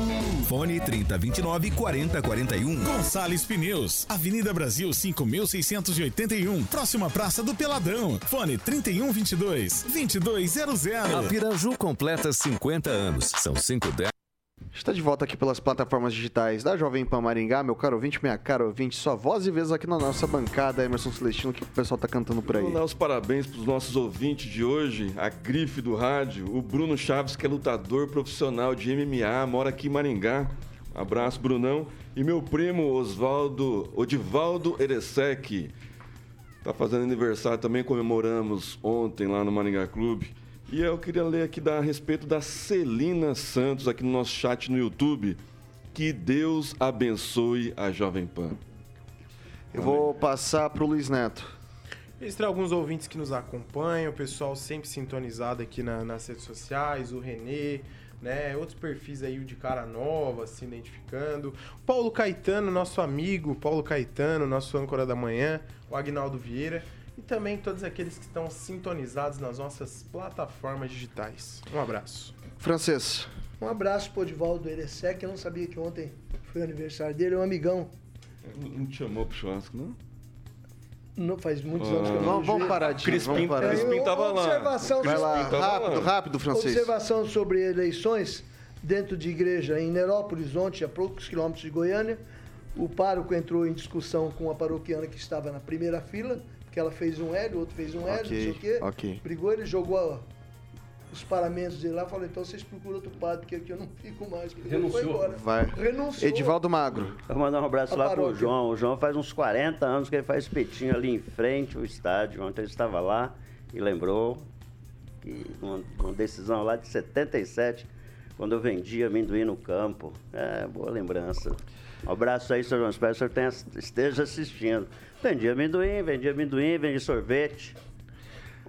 Fone 3029 4041. Gonçalves Pneus, Avenida Brasil 5681, próxima Praça do Peladão. Fone 3122 2200. A Piraju completa 50 anos. São 5 10. Está de volta aqui pelas plataformas digitais da Jovem Pan Maringá, meu caro ouvinte, minha cara ouvinte, sua voz e vez aqui na nossa bancada, Emerson Celestino, que o pessoal tá cantando por aí? Vou dar os parabéns para os nossos ouvintes de hoje, a grife do rádio, o Bruno Chaves, que é lutador profissional de MMA, mora aqui em Maringá. Abraço, Brunão. E meu primo Osvaldo, Odivaldo Eresec, tá fazendo aniversário também, comemoramos ontem lá no Maringá Clube. E eu queria ler aqui da, a respeito da Celina Santos, aqui no nosso chat no YouTube. Que Deus abençoe a Jovem Pan. Eu vou passar pro Luiz Neto. Registrar alguns ouvintes que nos acompanham, o pessoal sempre sintonizado aqui na- nas redes sociais, o Renê, né? Outros perfis aí, o de cara nova, se identificando. O Paulo Caetano, nosso amigo, Paulo Caetano, nosso âncora da manhã, o Agnaldo Vieira. E também todos aqueles que estão sintonizados nas nossas plataformas digitais. Um abraço. Francês. Um abraço pro Odivaldo Eresec, eu não sabia que ontem foi o aniversário dele, é um amigão. Não te chamou pro churrasco, não? Não faz muitos anos que eu não Vamos, vamos parar disso. Crispim- vamos parar. Crispim tava lá. observação Vai lá, Crispim tava rápido, lá. rápido, francês. Observação sobre eleições dentro de igreja em Nerópolis, Horizonte, a poucos quilômetros de Goiânia. O pároco entrou em discussão com a paroquiana que estava na primeira fila, porque ela fez um L, o outro fez um L, Ok, não sei o quê. ok. Brigou, ele jogou a- os paramentos dele lá, falou, então vocês procuram outro padre, porque aqui eu não fico mais. Porque ele foi Renunciou. embora. Vai. Renunciou. Edivaldo Magro. Vou mandar um abraço A lá pro paróquia. João. O João faz uns 40 anos que ele faz espetinho ali em frente ao estádio. Ontem ele estava lá e lembrou que uma, uma decisão lá de 77, quando eu vendia amendoim no campo. É, boa lembrança. Um abraço aí, Sr. João. Espero que o senhor tenha, esteja assistindo. Vendi amendoim, vendi amendoim, vendi sorvete.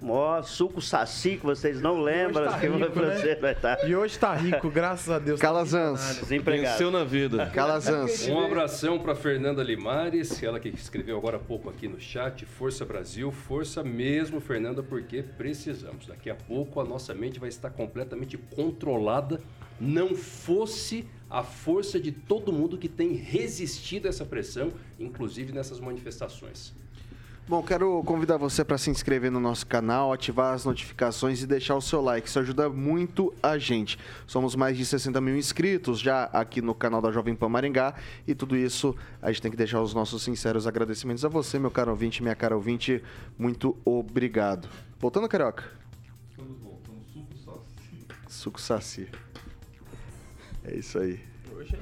Mó suco saci que vocês não lembram. tá que o rico, né? francês vai estar E hoje tá rico, graças a Deus. tá Calazans. desempregado. Venceu na vida. Calazans. Um abração para Fernanda Limares, ela que escreveu agora há pouco aqui no chat. Força Brasil, força mesmo, Fernanda, porque precisamos. Daqui a pouco a nossa mente vai estar completamente controlada. Não fosse a força de todo mundo que tem resistido a essa pressão, inclusive nessas manifestações. Bom, quero convidar você para se inscrever no nosso canal, ativar as notificações e deixar o seu like. Isso ajuda muito a gente. Somos mais de 60 mil inscritos já aqui no canal da Jovem Pan Maringá e tudo isso a gente tem que deixar os nossos sinceros agradecimentos a você, meu caro ouvinte, minha cara ouvinte. Muito obrigado. Voltando, Carioca. Suco Saci. É isso aí. Hoje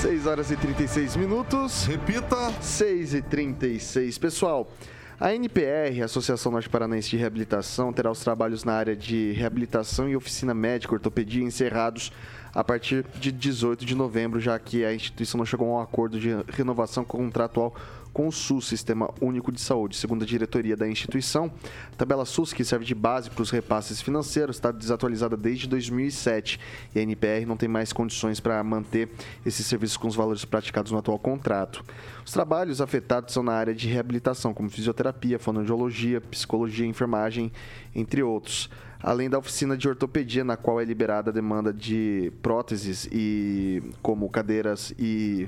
6 horas e 36 minutos. Repita. 6 e 36. Pessoal, a NPR, Associação Norte Paranaense de Reabilitação, terá os trabalhos na área de reabilitação e oficina médica, ortopedia encerrados a partir de 18 de novembro, já que a instituição não chegou a um acordo de renovação contratual com o SUS, Sistema Único de Saúde. Segundo a diretoria da instituição, a tabela SUS, que serve de base para os repasses financeiros, está desatualizada desde 2007 e a NPR não tem mais condições para manter esses serviços com os valores praticados no atual contrato. Os trabalhos afetados são na área de reabilitação, como fisioterapia, fonoaudiologia, psicologia, enfermagem, entre outros. Além da oficina de ortopedia, na qual é liberada a demanda de próteses e como cadeiras e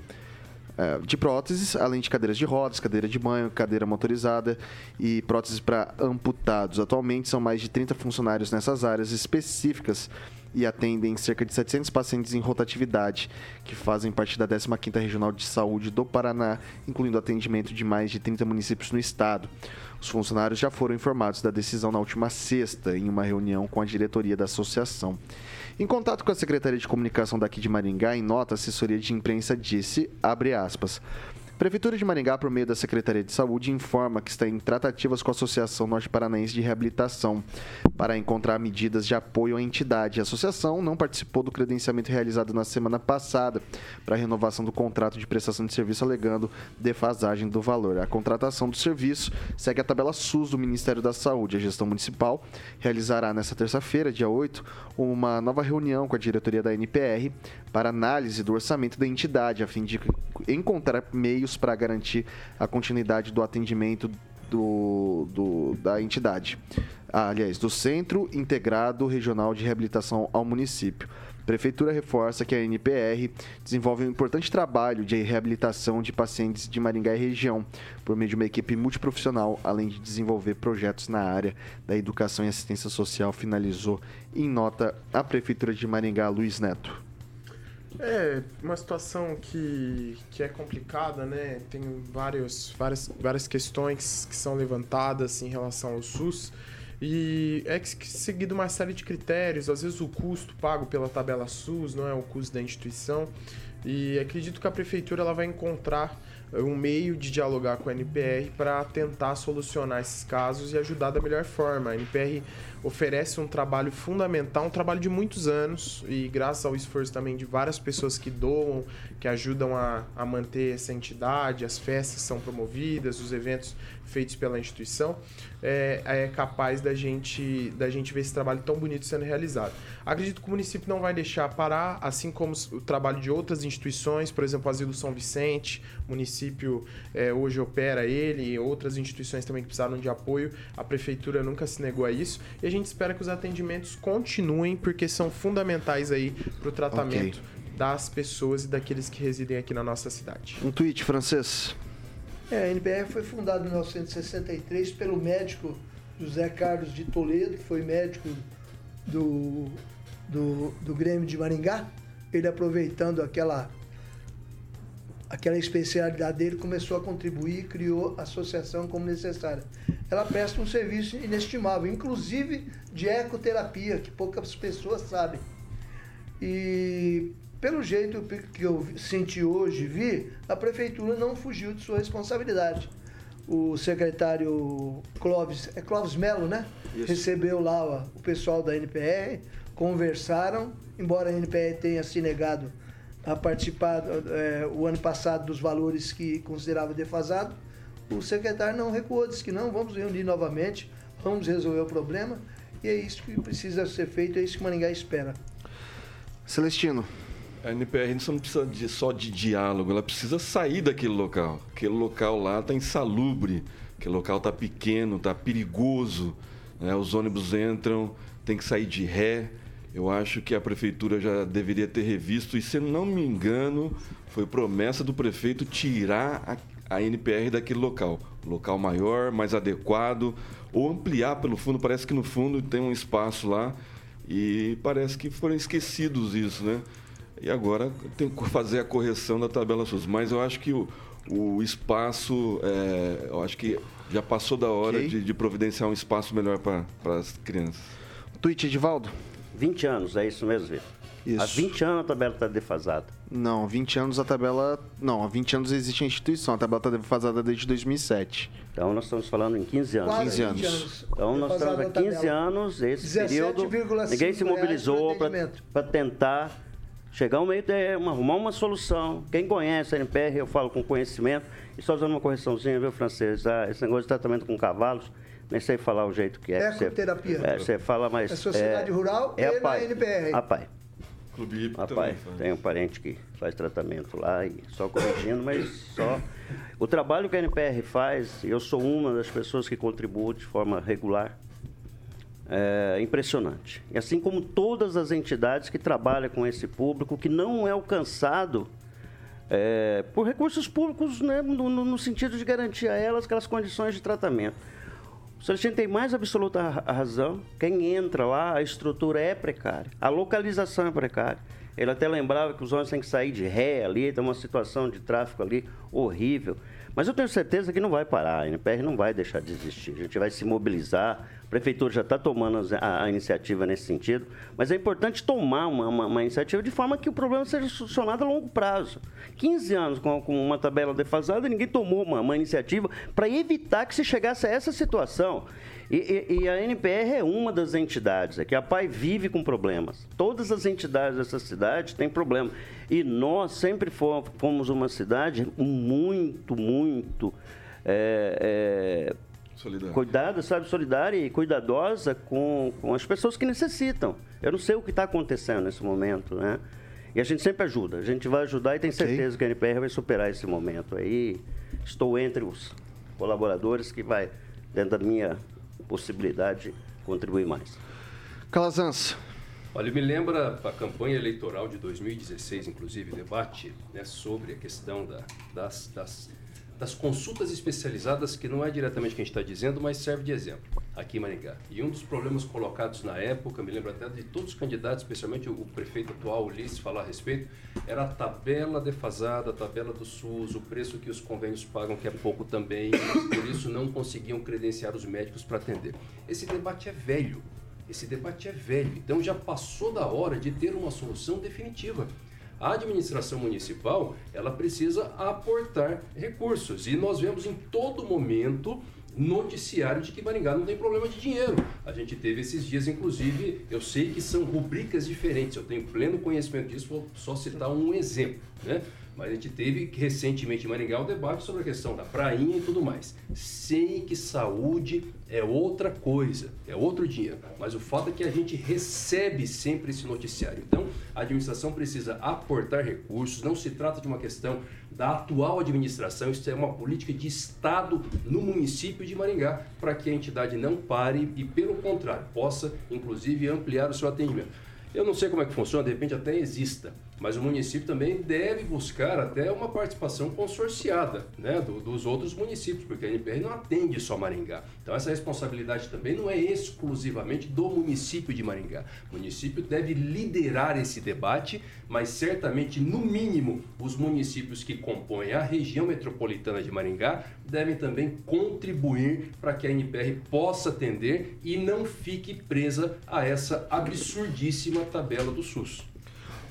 de próteses, além de cadeiras de rodas, cadeira de banho, cadeira motorizada e próteses para amputados. Atualmente são mais de 30 funcionários nessas áreas específicas e atendem cerca de 700 pacientes em rotatividade, que fazem parte da 15ª Regional de Saúde do Paraná, incluindo atendimento de mais de 30 municípios no estado. Os funcionários já foram informados da decisão na última sexta, em uma reunião com a diretoria da associação. Em contato com a Secretaria de Comunicação daqui de Maringá, em nota, a assessoria de imprensa disse, abre aspas, Prefeitura de Maringá, por meio da Secretaria de Saúde, informa que está em tratativas com a Associação Norte Paranaense de Reabilitação para encontrar medidas de apoio à entidade. A associação não participou do credenciamento realizado na semana passada para a renovação do contrato de prestação de serviço, alegando defasagem do valor. A contratação do serviço segue a tabela SUS do Ministério da Saúde. A gestão municipal realizará nesta terça-feira, dia 8, uma nova reunião com a diretoria da NPR para análise do orçamento da entidade, a fim de encontrar meios para garantir a continuidade do atendimento do, do, da entidade. Ah, aliás, do Centro Integrado Regional de Reabilitação ao município. Prefeitura reforça que a NPR desenvolve um importante trabalho de reabilitação de pacientes de Maringá e região, por meio de uma equipe multiprofissional, além de desenvolver projetos na área da educação e assistência social, finalizou em nota a Prefeitura de Maringá, Luiz Neto. É uma situação que, que é complicada, né? Tem vários, várias, várias questões que são levantadas em relação ao SUS. E é seguido uma série de critérios, às vezes o custo pago pela tabela SUS não é o custo da instituição. E acredito que a prefeitura ela vai encontrar um meio de dialogar com a NPR para tentar solucionar esses casos e ajudar da melhor forma. A NPR oferece um trabalho fundamental, um trabalho de muitos anos e graças ao esforço também de várias pessoas que doam, que ajudam a, a manter essa entidade, as festas são promovidas, os eventos feitos pela instituição, é, é capaz da gente, da gente ver esse trabalho tão bonito sendo realizado. Acredito que o município não vai deixar parar, assim como o trabalho de outras instituições, por exemplo, o Asilo São Vicente, município é, hoje opera ele, e outras instituições também que precisaram de apoio, a prefeitura nunca se negou a isso, e a gente espera que os atendimentos continuem, porque são fundamentais aí para o tratamento okay. das pessoas e daqueles que residem aqui na nossa cidade. Um tweet francês. É, a NBR foi fundada em 1963 pelo médico José Carlos de Toledo, que foi médico do, do, do Grêmio de Maringá. Ele aproveitando aquela aquela especialidade dele, começou a contribuir e criou a associação como necessária. Ela presta um serviço inestimável, inclusive de ecoterapia, que poucas pessoas sabem. E pelo jeito que eu senti hoje, vi, a prefeitura não fugiu de sua responsabilidade. O secretário Clóvis, é Clóvis Melo, né? Isso. Recebeu lá ó, o pessoal da NPR, conversaram, embora a NPR tenha se negado a participar é, o ano passado dos valores que considerava defasado, o secretário não recuou, disse que não, vamos reunir novamente, vamos resolver o problema, e é isso que precisa ser feito, é isso que Maringá espera. Celestino. A NPR não precisa de, só de diálogo, ela precisa sair daquele local. Aquele local lá está insalubre, aquele local está pequeno, está perigoso. Né? Os ônibus entram, tem que sair de ré. Eu acho que a prefeitura já deveria ter revisto, e se não me engano, foi promessa do prefeito tirar a, a NPR daquele local. local maior, mais adequado, ou ampliar pelo fundo. Parece que no fundo tem um espaço lá e parece que foram esquecidos isso, né? E agora tem que fazer a correção da tabela SUS. Mas eu acho que o, o espaço, é, eu acho que já passou da hora okay. de, de, providenciar um espaço melhor para as crianças. Tweet, Edivaldo? 20 anos, é isso mesmo, Vitor. Isso. Há 20 anos a tabela está defasada. Não, 20 anos a tabela. Não, há 20 anos existe a instituição, a tabela está defasada desde 2007. Então nós estamos falando em 15 anos. 15 anos. anos. Então nós estamos há 15 anos, esse período. Ninguém se mobilizou para tentar chegar ao meio termo, arrumar uma solução. Quem conhece a NPR, eu falo com conhecimento. E só usando uma correçãozinha, viu, francês? Ah, esse negócio de tratamento com cavalos, nem sei falar o jeito que é. Ecoterapia. É, você fala, mas... É Sociedade é, Rural é e a NPR. Rapaz. Clube Rapaz, tem um parente que faz tratamento lá e só corrigindo, mas só... O trabalho que a NPR faz, eu sou uma das pessoas que contribuo de forma regular é, impressionante. E assim como todas as entidades que trabalham com esse público, que não é alcançado é, por recursos públicos né, no, no, sentido de garantir a elas aquelas condições de tratamento. O Celestino tem mais absoluta razão. Quem entra lá, a estrutura é precária, a localização é precária. Ele até lembrava que os ônibus têm que sair de ré ali, tem uma situação de tráfego ali horrível. Mas eu tenho certeza que não vai parar, a NPR não vai deixar de existir. A gente vai se mobilizar, a prefeitura já está tomando a, a, iniciativa nesse sentido, mas é importante tomar uma, uma, uma, iniciativa de forma que o problema seja solucionado a longo prazo. 15 anos com, com uma tabela defasada, ninguém tomou uma, uma iniciativa para evitar que se chegasse a essa situação. E, e, e, a NPR é uma das entidades, é que a PAI vive com problemas. Todas as entidades dessa cidade têm problema. E nós sempre fomos uma cidade muito, muito é, é, cuidada, sabe, solidária e cuidadosa com, com as pessoas que necessitam. Eu não sei o que está acontecendo nesse momento, né? E a gente sempre ajuda. A gente vai ajudar e tem certeza okay. que a NPR vai superar esse momento aí. Estou entre os colaboradores que vai, dentro da minha possibilidade de contribuir mais. Calazans. Olha, me lembra a campanha eleitoral de 2016, inclusive, debate né, sobre a questão da, das, das, das, consultas especializadas, que não é diretamente o que a gente está dizendo, mas serve de exemplo aqui em Maringá. E um dos problemas colocados na época, me lembro até de todos os candidatos, especialmente o prefeito atual, Ulisses, falar a respeito, era a tabela defasada, a tabela do SUS, o preço que os convênios pagam, que é pouco também, por isso não conseguiam credenciar os médicos para atender. Esse debate é velho, esse debate é velho, então já passou da hora de ter uma solução definitiva. A administração municipal, ela precisa aportar recursos e nós vemos em todo momento noticiário de que Maringá não tem problema de dinheiro. A gente teve esses dias, inclusive, eu sei que são rubricas diferentes, eu tenho pleno conhecimento disso, vou só citar um exemplo. Né? Mas a gente teve recentemente em Maringá o um debate sobre a questão da prainha e tudo mais. Sei que saúde é outra coisa, é outro dinheiro. Mas o fato é que a gente recebe sempre esse noticiário. Então, a administração precisa aportar recursos, não se trata de uma questão da atual administração, isso é uma política de Estado no município de Maringá, para que a entidade não pare e, pelo contrário, possa, inclusive, ampliar o seu atendimento. Eu não sei como é que funciona, de repente até exista, mas o município também deve buscar até uma participação consorciada né, do, dos outros municípios, porque a NPR não atende só Maringá. Então essa responsabilidade também não é exclusivamente do município de Maringá. O município deve liderar esse debate, mas certamente, no mínimo, os municípios que compõem a região metropolitana de Maringá devem também contribuir para que a NPR possa atender e não fique presa a essa absurdíssima tabela do SUS.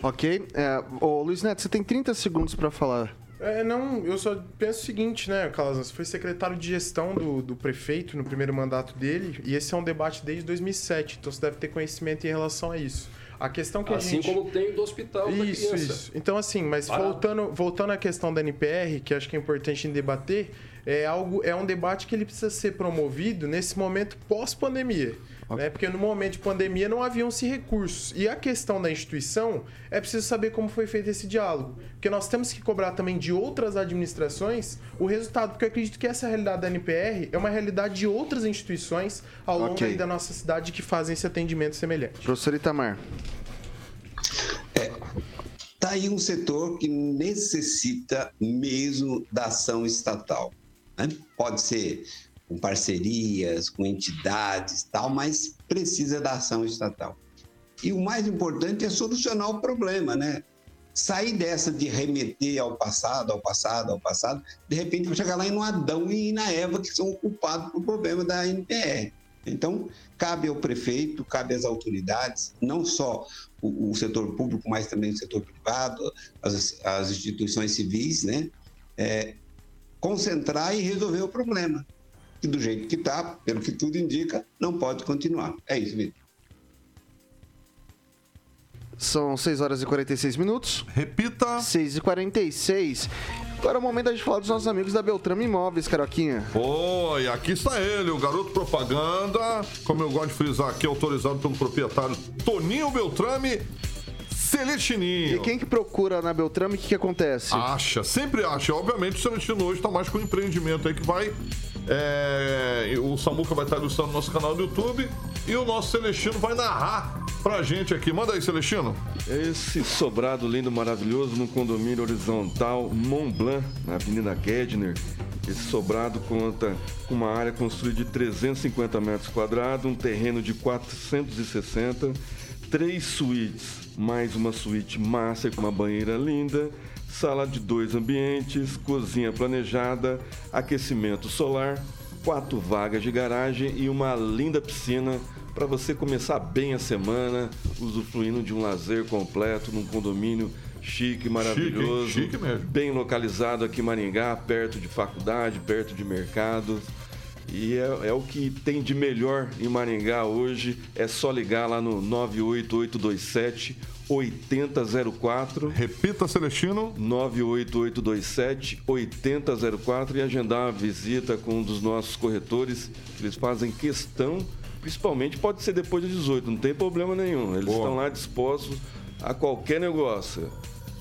Ok. É, ô, Luiz Neto, você tem 30 segundos para falar. É, não, eu só penso o seguinte, né, Carlos? Você foi secretário de gestão do, do prefeito no primeiro mandato dele, e esse é um debate desde 2007, então você deve ter conhecimento em relação a isso. A questão que assim a gente... como tem do hospital Isso, isso. Então, assim, mas voltando, voltando à questão da NPR, que acho que é importante debater, é, algo, é um debate que ele precisa ser promovido nesse momento pós-pandemia. Né? Porque no momento de pandemia não haviam-se recursos. E a questão da instituição é preciso saber como foi feito esse diálogo. Porque nós temos que cobrar também de outras administrações o resultado. Porque eu acredito que essa realidade da NPR é uma realidade de outras instituições ao longo okay. da nossa cidade que fazem esse atendimento semelhante. Professor Itamar. É, tá aí um setor que necessita mesmo da ação estatal. Né? Pode ser com parcerias, com entidades tal, mas precisa da ação estatal. E o mais importante é solucionar o problema, né? Sair dessa de remeter ao passado, ao passado, ao passado, de repente chegar lá em Adão e na Eva que são culpados pelo problema da NPR. Então, cabe ao prefeito, cabe às autoridades, não só o, o setor público, mas também o setor privado, as, as instituições civis, né? É, concentrar e resolver o problema que do jeito que está, pelo que tudo indica, não pode continuar. É isso, Vitor. São 6 horas e 46 minutos. Repita. 6 e 46. Agora é o momento da gente falar dos nossos amigos da Beltrame Imóveis, Caroquinha. Oi, aqui está ele, o garoto propaganda. Como eu gosto de frisar aqui, autorizado pelo proprietário Toninho Beltrame. Celestininho. E quem que procura na Beltrame, o que, que acontece? Acha, sempre acha. Obviamente o Celestino hoje está mais com um empreendimento aí que vai é, o Samuca vai estar ilustrando no nosso canal do YouTube e o nosso Celestino vai narrar pra gente aqui. Manda aí, Celestino. Esse sobrado lindo, maravilhoso, no condomínio horizontal Mont Blanc, na Avenida Gedner. Esse sobrado conta com uma área construída de 350 metros quadrados, um terreno de 460, três suítes, mais uma suíte master com uma banheira linda, sala de dois ambientes, cozinha planejada, aquecimento solar, quatro vagas de garagem e uma linda piscina para você começar bem a semana, usufruindo de um lazer completo num condomínio chique, maravilhoso, Chique? Chique mesmo. bem localizado aqui em Maringá, perto de faculdade, perto de mercado. E é, é o que tem de melhor em Maringá hoje. É só ligar lá no 98827 8004. Repita, Celestino. 98827 8004 e agendar uma visita com um dos nossos corretores. Eles fazem questão, principalmente pode ser depois de 18, não tem problema nenhum. Eles Boa. estão lá dispostos a qualquer negócio.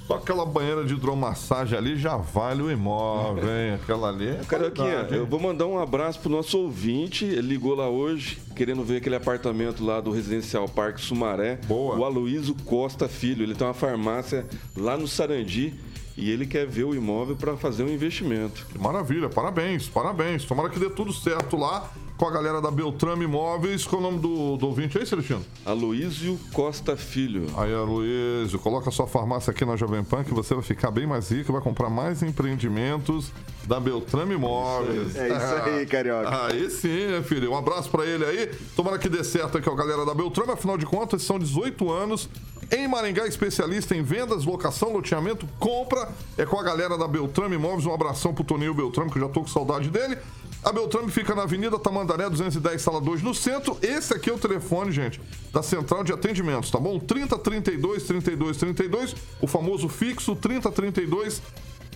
Só aquela banheira de hidromassagem ali já vale o imóvel, hein? Aquela ali. É Carioquinha, eu vou mandar um abraço pro nosso ouvinte. Ele ligou lá hoje, querendo ver aquele apartamento lá do Residencial Parque Sumaré. Boa. O Aloísio Costa Filho. Ele tem uma farmácia lá no Sarandi e ele quer ver o imóvel para fazer um investimento. Maravilha, parabéns, parabéns. Tomara que dê tudo certo lá com a galera da Beltrame Imóveis. Qual é o nome do, do ouvinte aí, Celestino? Aloísio Costa Filho. Aí, Aloysio, coloca sua farmácia aqui na Jovem Pan que você vai ficar bem mais rico, vai comprar mais empreendimentos da Beltrame Imóveis. É isso aí, Carioca. Aí sim, né, filho? Um abraço pra ele aí. Tomara que dê certo aqui, ó, galera da Beltrame. Afinal de contas, são 18 anos. Em Maringá, especialista em vendas, locação, loteamento, compra. É com a galera da Beltrame Imóveis. Um abração pro Toninho Beltrame, que eu já tô com saudade dele. A Beltrame fica na Avenida Tamandaré 210, sala 2, no centro. Esse aqui é o telefone, gente, da Central de Atendimentos, tá bom? 30 32 32 32, o famoso fixo 30 32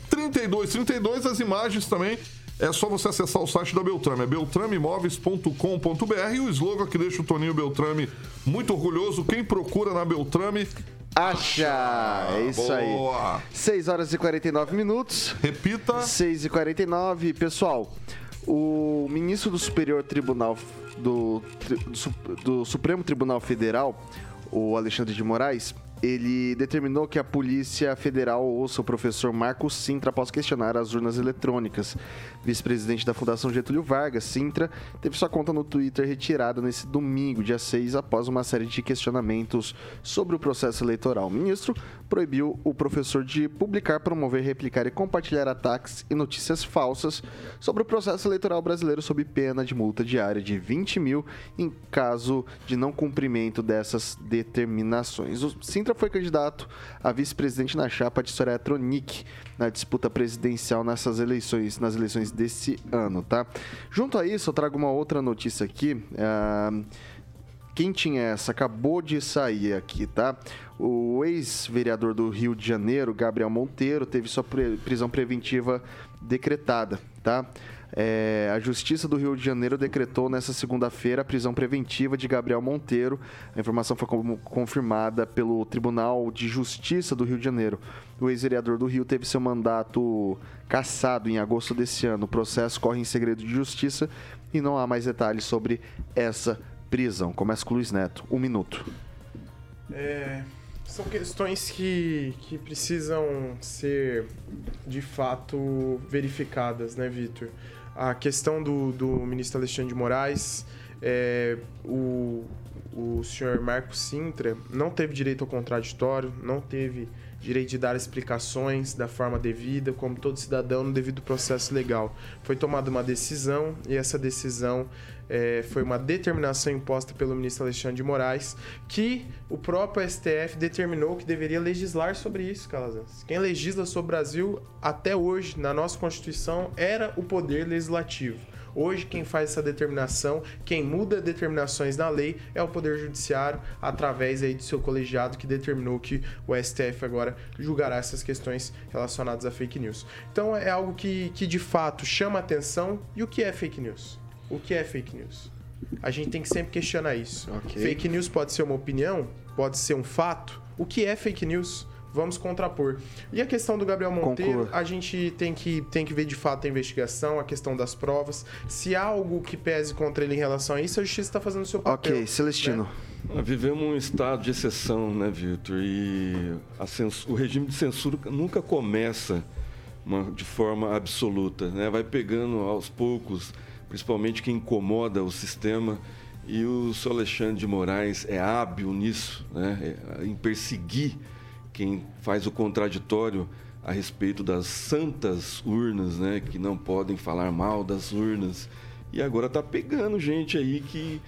32 32. As imagens também é só você acessar o site da Beltrame, é beltrameimóveis.com.br e o slogan que deixa o Toninho Beltrame muito orgulhoso. Quem procura na Beltrame Acha! É isso Boa. aí. 6 horas e 49 minutos. Repita. 6 e 49 Pessoal, o ministro do Superior Tribunal do, do, do Supremo Tribunal Federal, o Alexandre de Moraes, ele determinou que a Polícia Federal ouça o professor Marcos Sintra após questionar as urnas eletrônicas. Vice-presidente da Fundação Getúlio Vargas, Sintra, teve sua conta no Twitter retirada nesse domingo, dia 6, após uma série de questionamentos sobre o processo eleitoral. O ministro proibiu o professor de publicar, promover, replicar e compartilhar ataques e notícias falsas sobre o processo eleitoral brasileiro sob pena de multa diária de 20 mil em caso de não cumprimento dessas determinações. O Sintra foi candidato a vice-presidente na chapa de Soraya Tronic na disputa presidencial nessas eleições, nas eleições desse ano, tá? Junto a isso, eu trago uma outra notícia aqui. ah, quem tinha essa? Acabou de sair aqui, tá? O ex-vereador do Rio de Janeiro, Gabriel Monteiro, teve sua prisão preventiva decretada, tá? É, a Justiça do Rio de Janeiro decretou nessa segunda-feira a prisão preventiva de Gabriel Monteiro. A informação foi confirmada pelo Tribunal de Justiça do Rio de Janeiro. O ex-vereador do Rio teve seu mandato cassado em agosto desse ano. O processo corre em segredo de justiça e não há mais detalhes sobre essa prisão. Começa com o Luiz Neto. Um minuto. É, são questões que, que precisam ser de fato verificadas, né, Vitor? A questão do, do ministro Alexandre de Moraes, é, o, o senhor Marco Sintra não teve direito ao contraditório, não teve direito de dar explicações da forma devida, como todo cidadão no devido processo legal. Foi tomada uma decisão e essa decisão é, foi uma determinação imposta pelo ministro Alexandre de Moraes, que o próprio STF determinou que deveria legislar sobre isso, Calazans. Quem legisla sobre o Brasil até hoje, na nossa Constituição, era o poder legislativo. Hoje, quem faz essa determinação, quem muda determinações na lei, é o Poder Judiciário, através aí do seu colegiado que determinou que o STF agora julgará essas questões relacionadas a fake news. Então, é algo que, que de fato chama atenção. E o que é fake news? O que é fake news? A gente tem que sempre questionar isso. Ok. Fake news pode ser uma opinião, pode ser um fato. O que é fake news? Vamos contrapor. E a questão do Gabriel Monteiro, Conclua. a gente tem que, tem que ver de fato a investigação, a questão das provas. Se há algo que pese contra ele em relação a isso, a justiça está fazendo o seu papel. Ok, Celestino. Nós vivemos um estado de exceção, né, Vitor? E o regime de censura nunca começa uma- de forma absoluta, né? Vai pegando aos poucos, principalmente quem incomoda o sistema. E o senhor Alexandre de Moraes é hábil nisso, né? É- em perseguir quem faz o contraditório a respeito das santas urnas, né? Que não podem falar mal das urnas. E agora está pegando gente aí que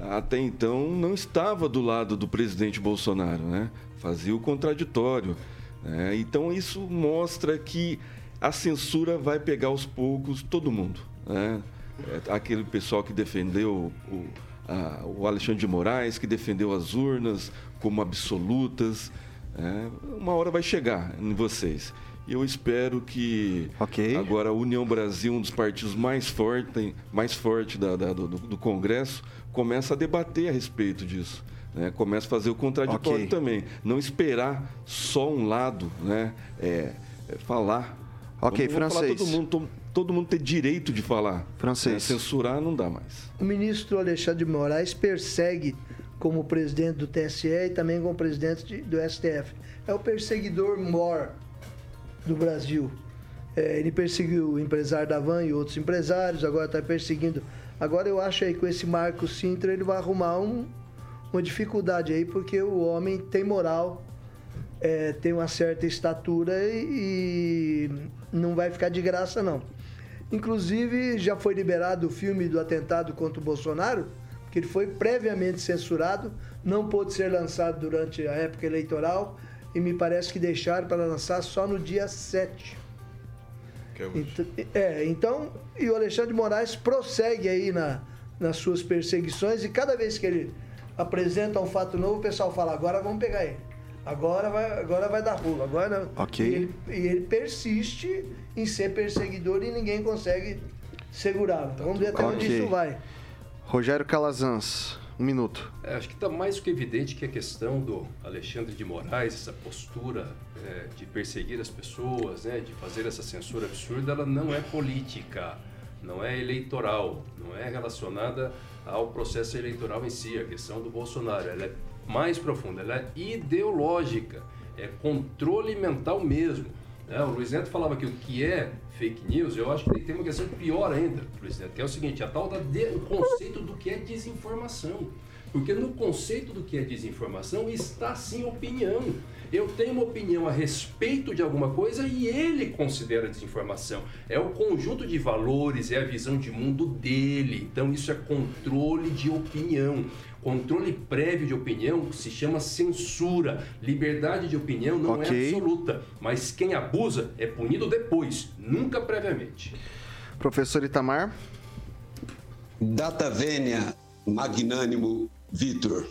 até então não estava do lado do presidente Bolsonaro, né? Fazia o contraditório. Né? Então isso mostra que a censura vai pegar aos poucos todo mundo. Né? É, aquele pessoal que defendeu o, a, o Alexandre de Moraes, que defendeu as urnas como absolutas. É, uma hora vai chegar em vocês. E eu espero que okay. agora a União Brasil, um dos partidos mais fortes mais forte da, da, do, do, Congresso, comece a debater a respeito disso. Né? Começa a fazer o contraditório okay. também. Não esperar só um lado né? É, é falar. Ok, Vamos, francês. todo mundo, todo, todo, mundo ter direito de falar. Francês. É, censurar não dá mais. O ministro Alexandre de Moraes persegue como presidente do TSE e também como presidente do STF. É o perseguidor mor do Brasil. É, ele perseguiu o empresário da Van e outros empresários, agora está perseguindo. Agora eu acho aí que com esse Marco Sintra ele vai arrumar um, uma dificuldade aí, porque o homem tem moral, é, tem uma certa estatura e, e não vai ficar de graça, não. Inclusive, já foi liberado o filme do atentado contra o Bolsonaro, que ele foi previamente censurado, não pôde ser lançado durante a época eleitoral e me parece que deixaram para lançar só no dia 7. Que é, então, é, então, e o Alexandre de Moraes prossegue aí na, nas suas perseguições e cada vez que ele apresenta um fato novo, o pessoal fala, agora vamos pegar ele. Agora vai, agora vai dar rolo. Agora, ok. E ele, e ele persiste em ser perseguidor e ninguém consegue segurá-lo. Vamos ver até Ok. onde isso vai. Rogério Calazans, um minuto. É, acho que está mais do que evidente que a questão do Alexandre de Moraes, essa postura é, de perseguir as pessoas, né, de fazer essa censura absurda, ela não é política, não é eleitoral, não é relacionada ao processo eleitoral em si, a questão do Bolsonaro. Ela é mais profunda, ela é ideológica, é controle mental mesmo. né? O Luiz Neto falava que o que é fake news, eu acho que tem uma questão pior ainda, Neto, que é o seguinte, a tal da de- o conceito do que é desinformação. Porque no conceito do que é desinformação está sim opinião. Eu tenho uma opinião a respeito de alguma coisa e ele considera desinformação. É o conjunto de valores, é a visão de mundo dele. Então isso é controle de opinião. Controle prévio de opinião se chama censura. Liberdade de opinião não Ok. é absoluta, mas quem abusa é punido depois, nunca previamente. Professor Itamar, Data vênia, magnânimo Vitor,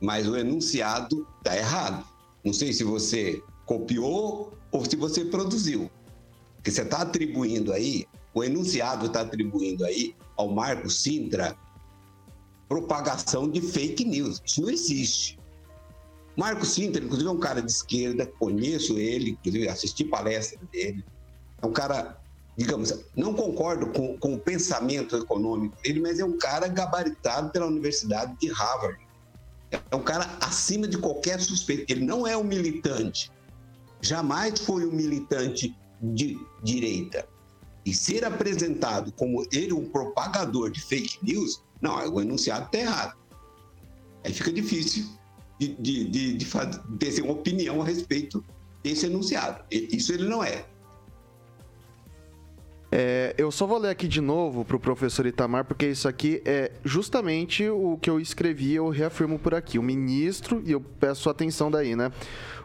mas o enunciado está errado. Não sei se você copiou ou se você produziu. Porque você está atribuindo aí, o enunciado está atribuindo aí ao Marco Sintra propagação de fake news. Isso não existe. Marco Sintra, inclusive, é um cara de esquerda, conheço ele, inclusive assisti palestra dele. É um cara, digamos, não concordo com, com o pensamento econômico dele, mas é um cara gabaritado pela Universidade de Harvard. É um cara acima de qualquer suspeito. Ele não é um militante. Jamais foi um militante de direita. E ser apresentado como ele um propagador de fake news, não, o enunciado está errado. Aí fica difícil de, de, de, de fa- ter uma opinião a respeito desse enunciado. Isso ele não é. É, eu só vou ler aqui de novo para o professor Itamar, porque isso aqui é justamente o que eu escrevi, eu reafirmo por aqui. O ministro, e eu peço atenção daí, né?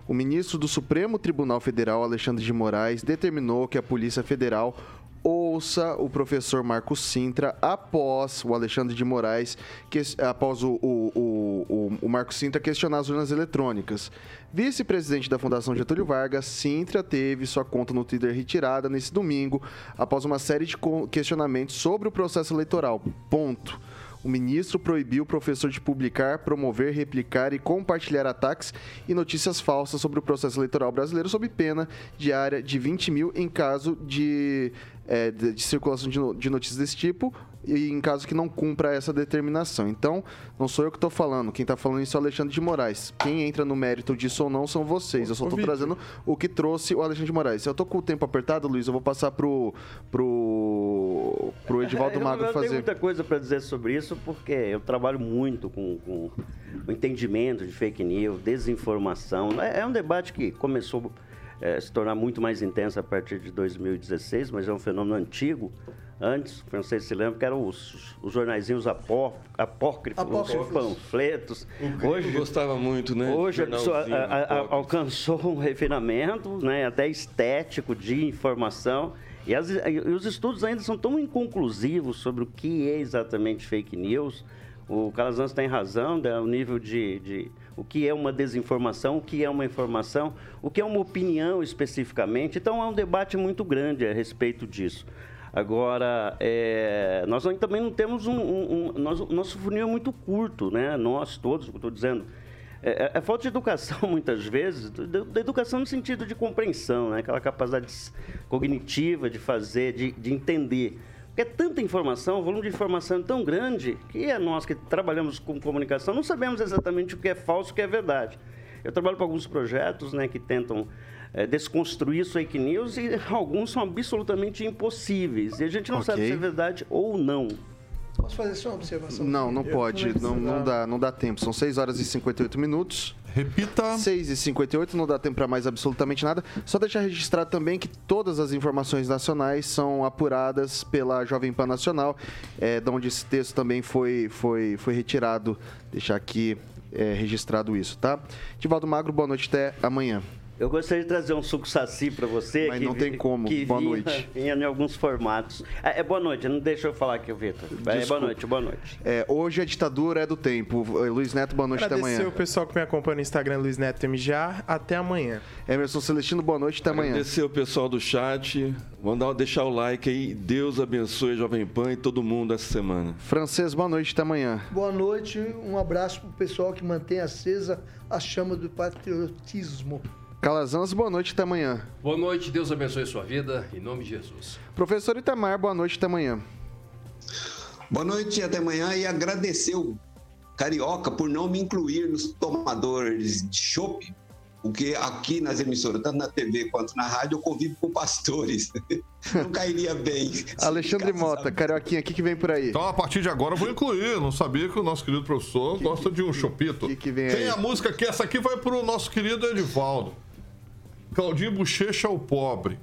O ministro do Supremo Tribunal Federal, Alexandre de Moraes, determinou que a Polícia Federal ouça o professor Marcos Sintra após o Alexandre de Moraes, que, após o, o, o, o, Marcos Sintra questionar as urnas eletrônicas. Vice-presidente da Fundação Getúlio Vargas, Sintra teve sua conta no Twitter retirada nesse domingo, após uma série de questionamentos sobre o processo eleitoral. Ponto. O ministro proibiu o professor de publicar, promover, replicar e compartilhar ataques e notícias falsas sobre o processo eleitoral brasileiro, sob pena diária de 20 mil em caso de, é, de, de circulação de, no- de notícias desse tipo e em caso que não cumpra essa determinação. Então, não sou eu que estou falando, quem está falando isso é o Alexandre de Moraes. Quem entra no mérito disso ou não são vocês. Eu só estou trazendo o que trouxe o Alexandre de Moraes. Se eu tô com o tempo apertado, Luiz, eu vou passar pro, pro, pro Edivaldo Magro eu tenho fazer. muita coisa para dizer sobre isso, porque eu trabalho muito com, com o entendimento de fake news, desinformação. É, é um debate que começou eh, se tornar muito mais intensa a partir de 2016, mas é um fenômeno antigo. Antes, não sei se se lembra, que eram os, os jornaizinhos apó, apócrifos, Apócrifos. os panfletos. Hoje gostava muito, né? Hoje a a- a- alcançou um refinamento, né, até estético de informação. E, as- e os estudos ainda são tão inconclusivos sobre o que é exatamente fake news. O Calazans tem razão, né, o nível de, de o que é uma desinformação, o que é uma informação, o que é uma opinião especificamente. Então é um debate muito grande a respeito disso. Agora, é, nós também não temos um. um, um nós- o nosso funil é muito curto, né? Nós todos, estou dizendo. É, é falta de educação, muitas vezes, da educação no sentido de compreensão, né? aquela capacidade cognitiva de fazer, de, de entender. Porque é tanta informação, o volume de informação é tão grande que é nós que trabalhamos com comunicação não sabemos exatamente o que é falso e o que é verdade. Eu trabalho com alguns projetos né, que tentam eh, desconstruir as fake news e alguns são absolutamente impossíveis. E a gente não sabe Ok. se é verdade ou não. Posso fazer só uma observação? Não, não pode. Não, não, dá, não dá tempo. São 6 horas e 58 minutos. Repita. 6 e 58, não dá tempo para mais absolutamente nada. Só deixar registrado também que todas as informações nacionais são apuradas pela Jovem Pan Nacional, é, de onde esse texto também foi, foi, foi retirado. Deixar aqui é, registrado isso, tá? Tivaldo Magro, boa noite, até amanhã. Eu gostaria de trazer um suco saci para você. Mas que não tem como. Que Boa vinha, noite. Vinha em alguns formatos. É, é boa noite, não deixa eu falar aqui, Vitor. É, boa noite, boa noite. É, hoje a ditadura é do tempo. Eh, Luiz Neto, boa noite, até Agradecer amanhã. o pessoal que me acompanha no Instagram, Luiz Neto MGA. Até amanhã. Emerson Celestino, boa noite, até amanhã. Agradecer o pessoal do chat. Mandar, deixar o like aí. Deus abençoe a Jovem Pan e todo mundo essa semana. Francês, boa noite, até amanhã. Boa noite, um abraço pro pessoal que mantém acesa a chama do patriotismo. Calazans, boa noite, até amanhã. Boa noite, Deus abençoe sua vida, em nome de Jesus. Professor Itamar, boa noite, até amanhã. Boa noite até amanhã. E agradecer o Carioca por não me incluir nos tomadores de chopp, porque aqui nas emissoras, tanto na TV quanto na rádio, eu convivo com pastores. Não cairia bem. Alexandre Mota, Carioquinha, o que, que vem por aí? Então, a partir de agora, eu vou incluir. Não sabia que o nosso querido professor gosta de um chopito. que que vem Tem aí? a música aqui, essa aqui vai pro nosso querido Edivaldo. Claudinho Bochecha, o pobre.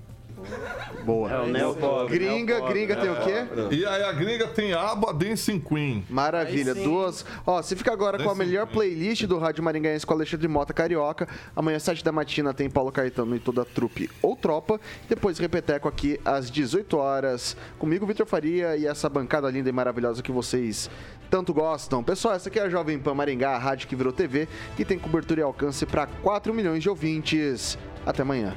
Boa. É o neopobre. Gringa, neopobre, gringa tem o quê? E aí a gringa tem Aba Dancing Queen. Maravilha, duas. Ó, você fica agora com a melhor playlist do Rádio Maringaense com Alexandre Mota Carioca. Amanhã, às 7 da matina, tem Paulo Caetano e toda a trupe ou tropa. Depois, repeteco aqui às 18 horas. Comigo, Vitor Faria e essa bancada linda e maravilhosa que vocês tanto gostam. Pessoal, essa aqui é a Jovem Pan Maringá, a rádio que virou TV, que tem cobertura e alcance para 4 milhões de ouvintes. Até amanhã.